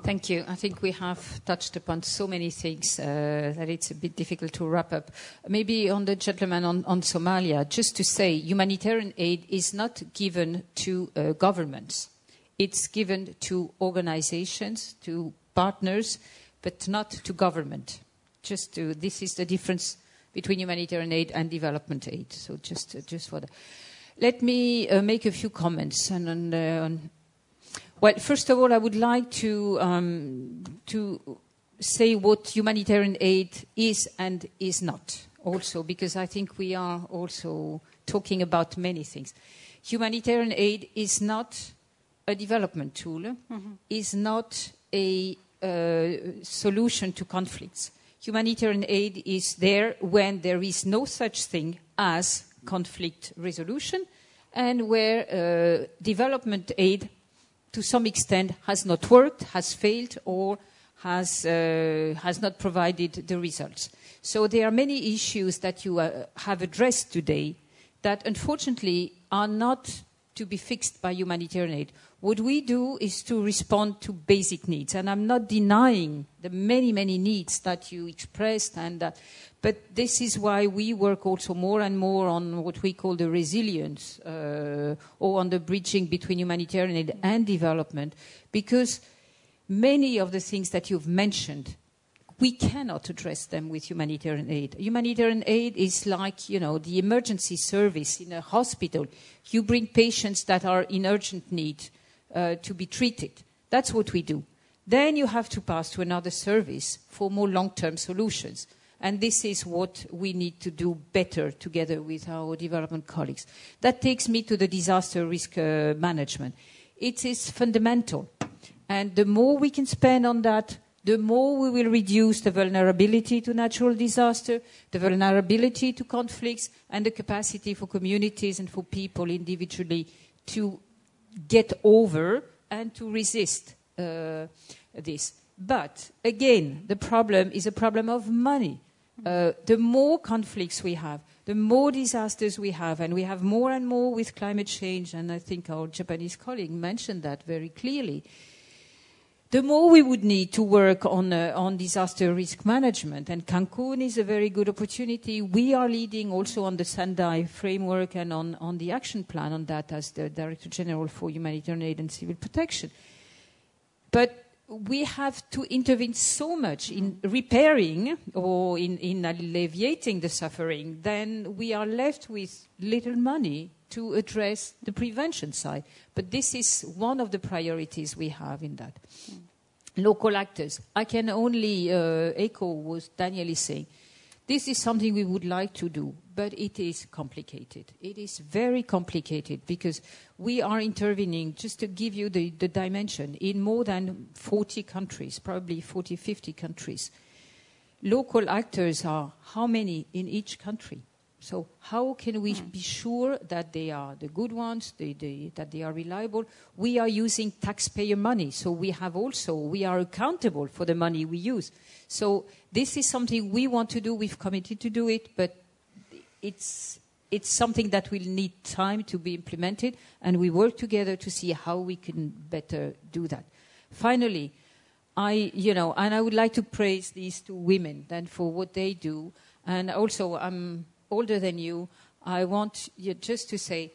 Thank you. I think we have touched upon so many things uh, that it's a bit difficult to wrap up. Maybe on the gentleman on, on Somalia, just to say humanitarian aid is not given to uh, governments. It's given to organizations, to partners, but not to government. Just to, this is the difference between humanitarian aid and development aid. So just, uh, just for that. Let me uh, make a few comments on, uh, on well, first of all, I would like to, um, to say what humanitarian aid is and is not, also, because I think we are also talking about many things. Humanitarian aid is not a development tool, is not a solution to conflicts. Humanitarian aid is there when there is no such thing as conflict resolution and where uh, development aid to some extent has not worked, has failed, or has, uh, has not provided the results. So there are many issues that you uh, have addressed today that unfortunately are not to be fixed by humanitarian aid. What we do is to respond to basic needs, and I'm not denying the many, many needs that you expressed, and uh, but this is why we work also more and more on what we call the resilience, uh, or on the bridging between humanitarian aid and development, because many of the things that you've mentioned we cannot address them with humanitarian aid. Humanitarian aid is like, you know, the emergency service in a hospital. You bring patients that are in urgent need uh, to be treated. That's what we do. Then you have to pass to another service for more long-term solutions. And this is what we need to do better together with our development colleagues. That takes me to the disaster risk uh, management. It is fundamental. And the more we can spend on that, the more we will reduce the vulnerability to natural disaster, the vulnerability to conflicts, and the capacity for communities and for people individually to get over and to resist uh, this. But again, the problem is a problem of money. Uh, the more conflicts we have, the more disasters we have, and we have more and more with climate change, and I think our Japanese colleague mentioned that very clearly the more we would need to work on, uh, on disaster risk management. And Cancun is a very good opportunity. We are leading also on the Sendai framework and on, on the action plan on that as the Director General for Humanitarian Aid and Civil Protection. But we have to intervene so much in repairing or in, in alleviating the suffering, then we are left with little money to address the prevention side. But this is one of the priorities we have in that. Local actors. I can only uh, echo what Daniel is saying. This is something we would like to do, but it is complicated. It is very complicated because we are intervening, just to give you the, the dimension, in more than 40 countries, probably 40, 50 countries. Local actors are how many in each country? So how can we hmm. be sure that they are the good ones, they, they, that they are reliable? We are using taxpayer money, so we have also we are accountable for the money we use. So this is something we want to do. We've committed to do it, but it's it's something that will need time to be implemented, and we work together to see how we can better do that. Finally, I you know, and I would like to praise these two women then for what they do, and also I'm older than you, I want you just to say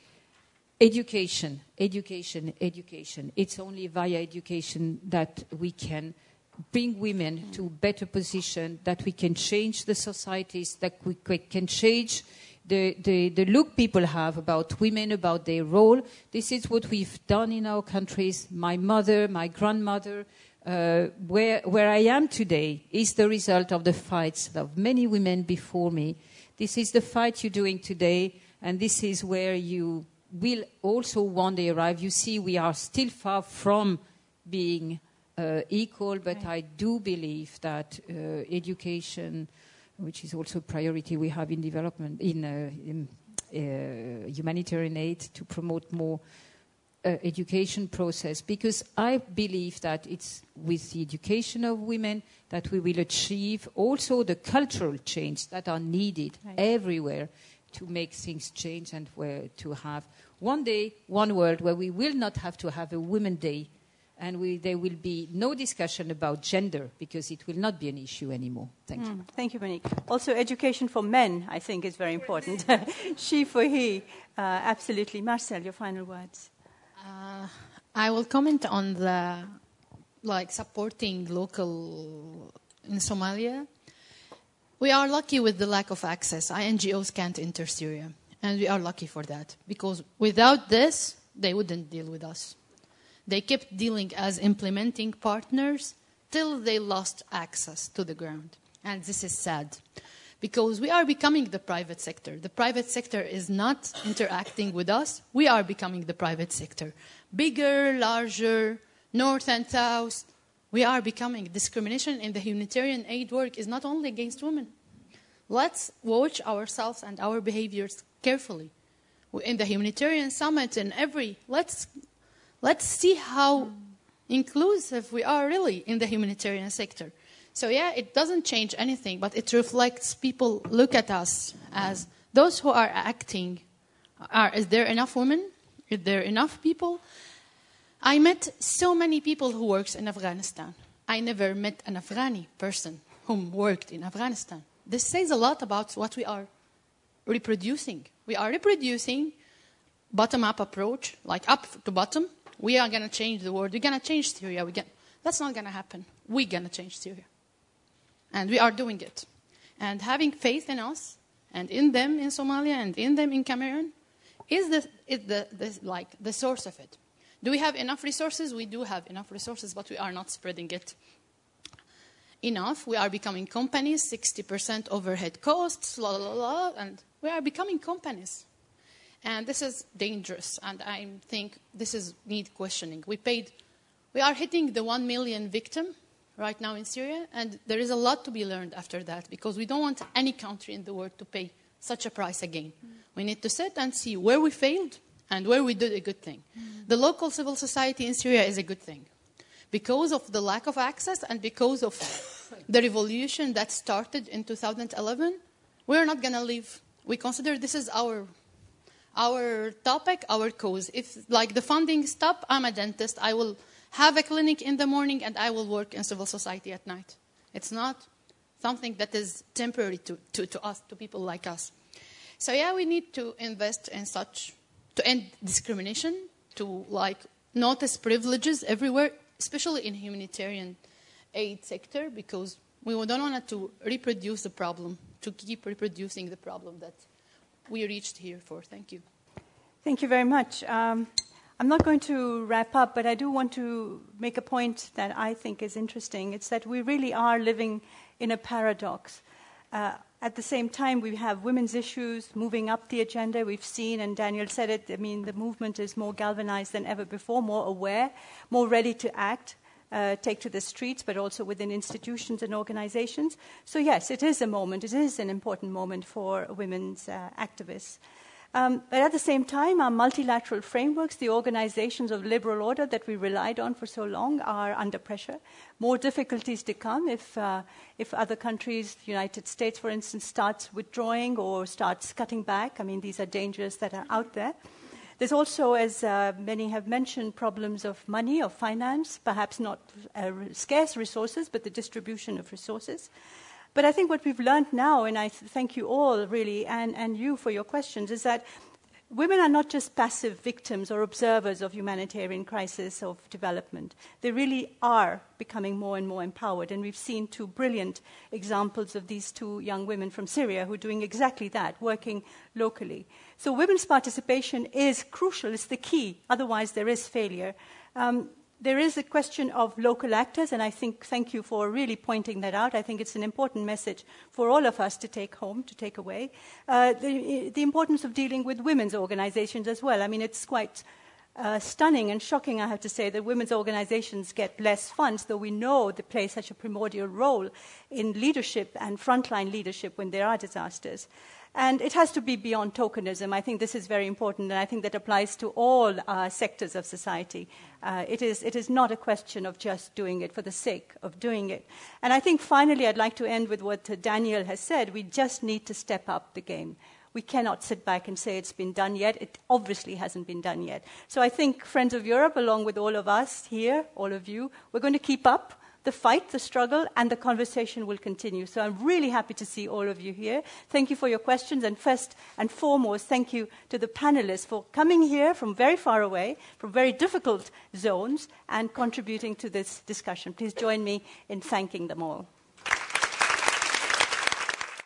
education, education, education. It's only via education that we can bring women to better position, that we can change the societies, that we can change the, the, the look people have about women, about their role. This is what we've done in our countries. My mother, my grandmother, uh, where, where I am today is the result of the fights of many women before me. This is the fight you're doing today, and this is where you will also one day arrive. You see, we are still far from being uh, equal, but right. I do believe that uh, education, which is also a priority we have in development, in, uh, in uh, humanitarian aid, to promote more uh, education process because I believe that it's with the education of women that we will achieve also the cultural change that are needed right. everywhere to make things change and where to have one day, one world where we will not have to have a Women Day and we, there will be no discussion about gender because it will not be an issue anymore. Thank mm, you. Thank you, Monique. Also, education for men, I think, is very important. she for he, uh, absolutely. Marcel, your final words. Uh, I will comment on the like supporting local in Somalia. We are lucky with the lack of access. NGOs can't enter Syria, and we are lucky for that because without this, they wouldn't deal with us. They kept dealing as implementing partners till they lost access to the ground, and this is sad because we are becoming the private sector. The private sector is not interacting with us, we are becoming the private sector. Bigger, larger, north and south, we are becoming. Discrimination in the humanitarian aid work is not only against women. Let's watch ourselves and our behaviors carefully. In the humanitarian summit and every, let's, let's see how inclusive we are really in the humanitarian sector. So yeah, it doesn't change anything, but it reflects people look at us as those who are acting. Are is there enough women? Is there enough people? I met so many people who works in Afghanistan. I never met an Afghani person who worked in Afghanistan. This says a lot about what we are reproducing. We are reproducing bottom-up approach, like up to bottom. We are going to change the world. We're going to change Syria. We get, that's not going to happen. We're going to change Syria. And we are doing it. And having faith in us and in them in Somalia and in them in Cameroon is the, is the, the, like the source of it. Do we have enough resources? We do have enough resources, but we are not spreading it enough. We are becoming companies, 60% overhead costs, la la la, and we are becoming companies. And this is dangerous, and I think this is need questioning. We paid, we are hitting the 1 million victim right now in Syria, and there is a lot to be learned after that because we don't want any country in the world to pay such a price again. Mm. We need to sit and see where we failed and where we did a good thing. Mm. The local civil society in Syria is a good thing because of the lack of access and because of the revolution that started in 2011. We're not going to leave. We consider this is our our topic, our cause. If like the funding stop, I'm a dentist. I will have a clinic in the morning and I will work in civil society at night. It's not something that is temporary to, to, to us, to people like us. So yeah, we need to invest in such, to end discrimination, to like notice privileges everywhere, especially in humanitarian aid sector, because we don't want to reproduce the problem, to keep reproducing the problem that we reached here for. Thank you. Thank you very much. Um, I'm not going to wrap up, but I do want to make a point that I think is interesting. It's that we really are living in a paradox. Uh, at the same time, we have women's issues moving up the agenda. We've seen, and Daniel said it, I mean, the movement is more galvanized than ever before, more aware, more ready to act. Uh, take to the streets, but also within institutions and organizations. So, yes, it is a moment, it is an important moment for women's uh, activists. Um, but at the same time, our multilateral frameworks, the organizations of liberal order that we relied on for so long, are under pressure. More difficulties to come if, uh, if other countries, the United States, for instance, starts withdrawing or starts cutting back. I mean, these are dangers that are out there. There's also, as uh, many have mentioned, problems of money, of finance, perhaps not uh, scarce resources, but the distribution of resources. But I think what we've learned now, and I th- thank you all really, and, and you for your questions, is that women are not just passive victims or observers of humanitarian crisis of development. They really are becoming more and more empowered. And we've seen two brilliant examples of these two young women from Syria who are doing exactly that, working locally. So women's participation is crucial, it's the key. Otherwise, there is failure. Um, there is a question of local actors, and I think thank you for really pointing that out. I think it's an important message for all of us to take home, to take away. Uh, the, the, importance of dealing with women's organizations as well. I mean, it's quite uh, stunning and shocking, I have to say, that women's organizations get less funds, though we know they play such a primordial role in leadership and frontline leadership when there are disasters. And it has to be beyond tokenism. I think this is very important, and I think that applies to all uh, sectors of society. Uh, it, is, it is not a question of just doing it for the sake of doing it. And I think finally, I'd like to end with what Daniel has said. We just need to step up the game. We cannot sit back and say it's been done yet. It obviously hasn't been done yet. So I think Friends of Europe, along with all of us here, all of you, we're going to keep up the fight, the struggle, and the conversation will continue. So I'm really happy to see all of you here. Thank you for your questions. And first and foremost, thank you to the panelists for coming here from very far away, from very difficult zones, and contributing to this discussion. Please join me in thanking them all.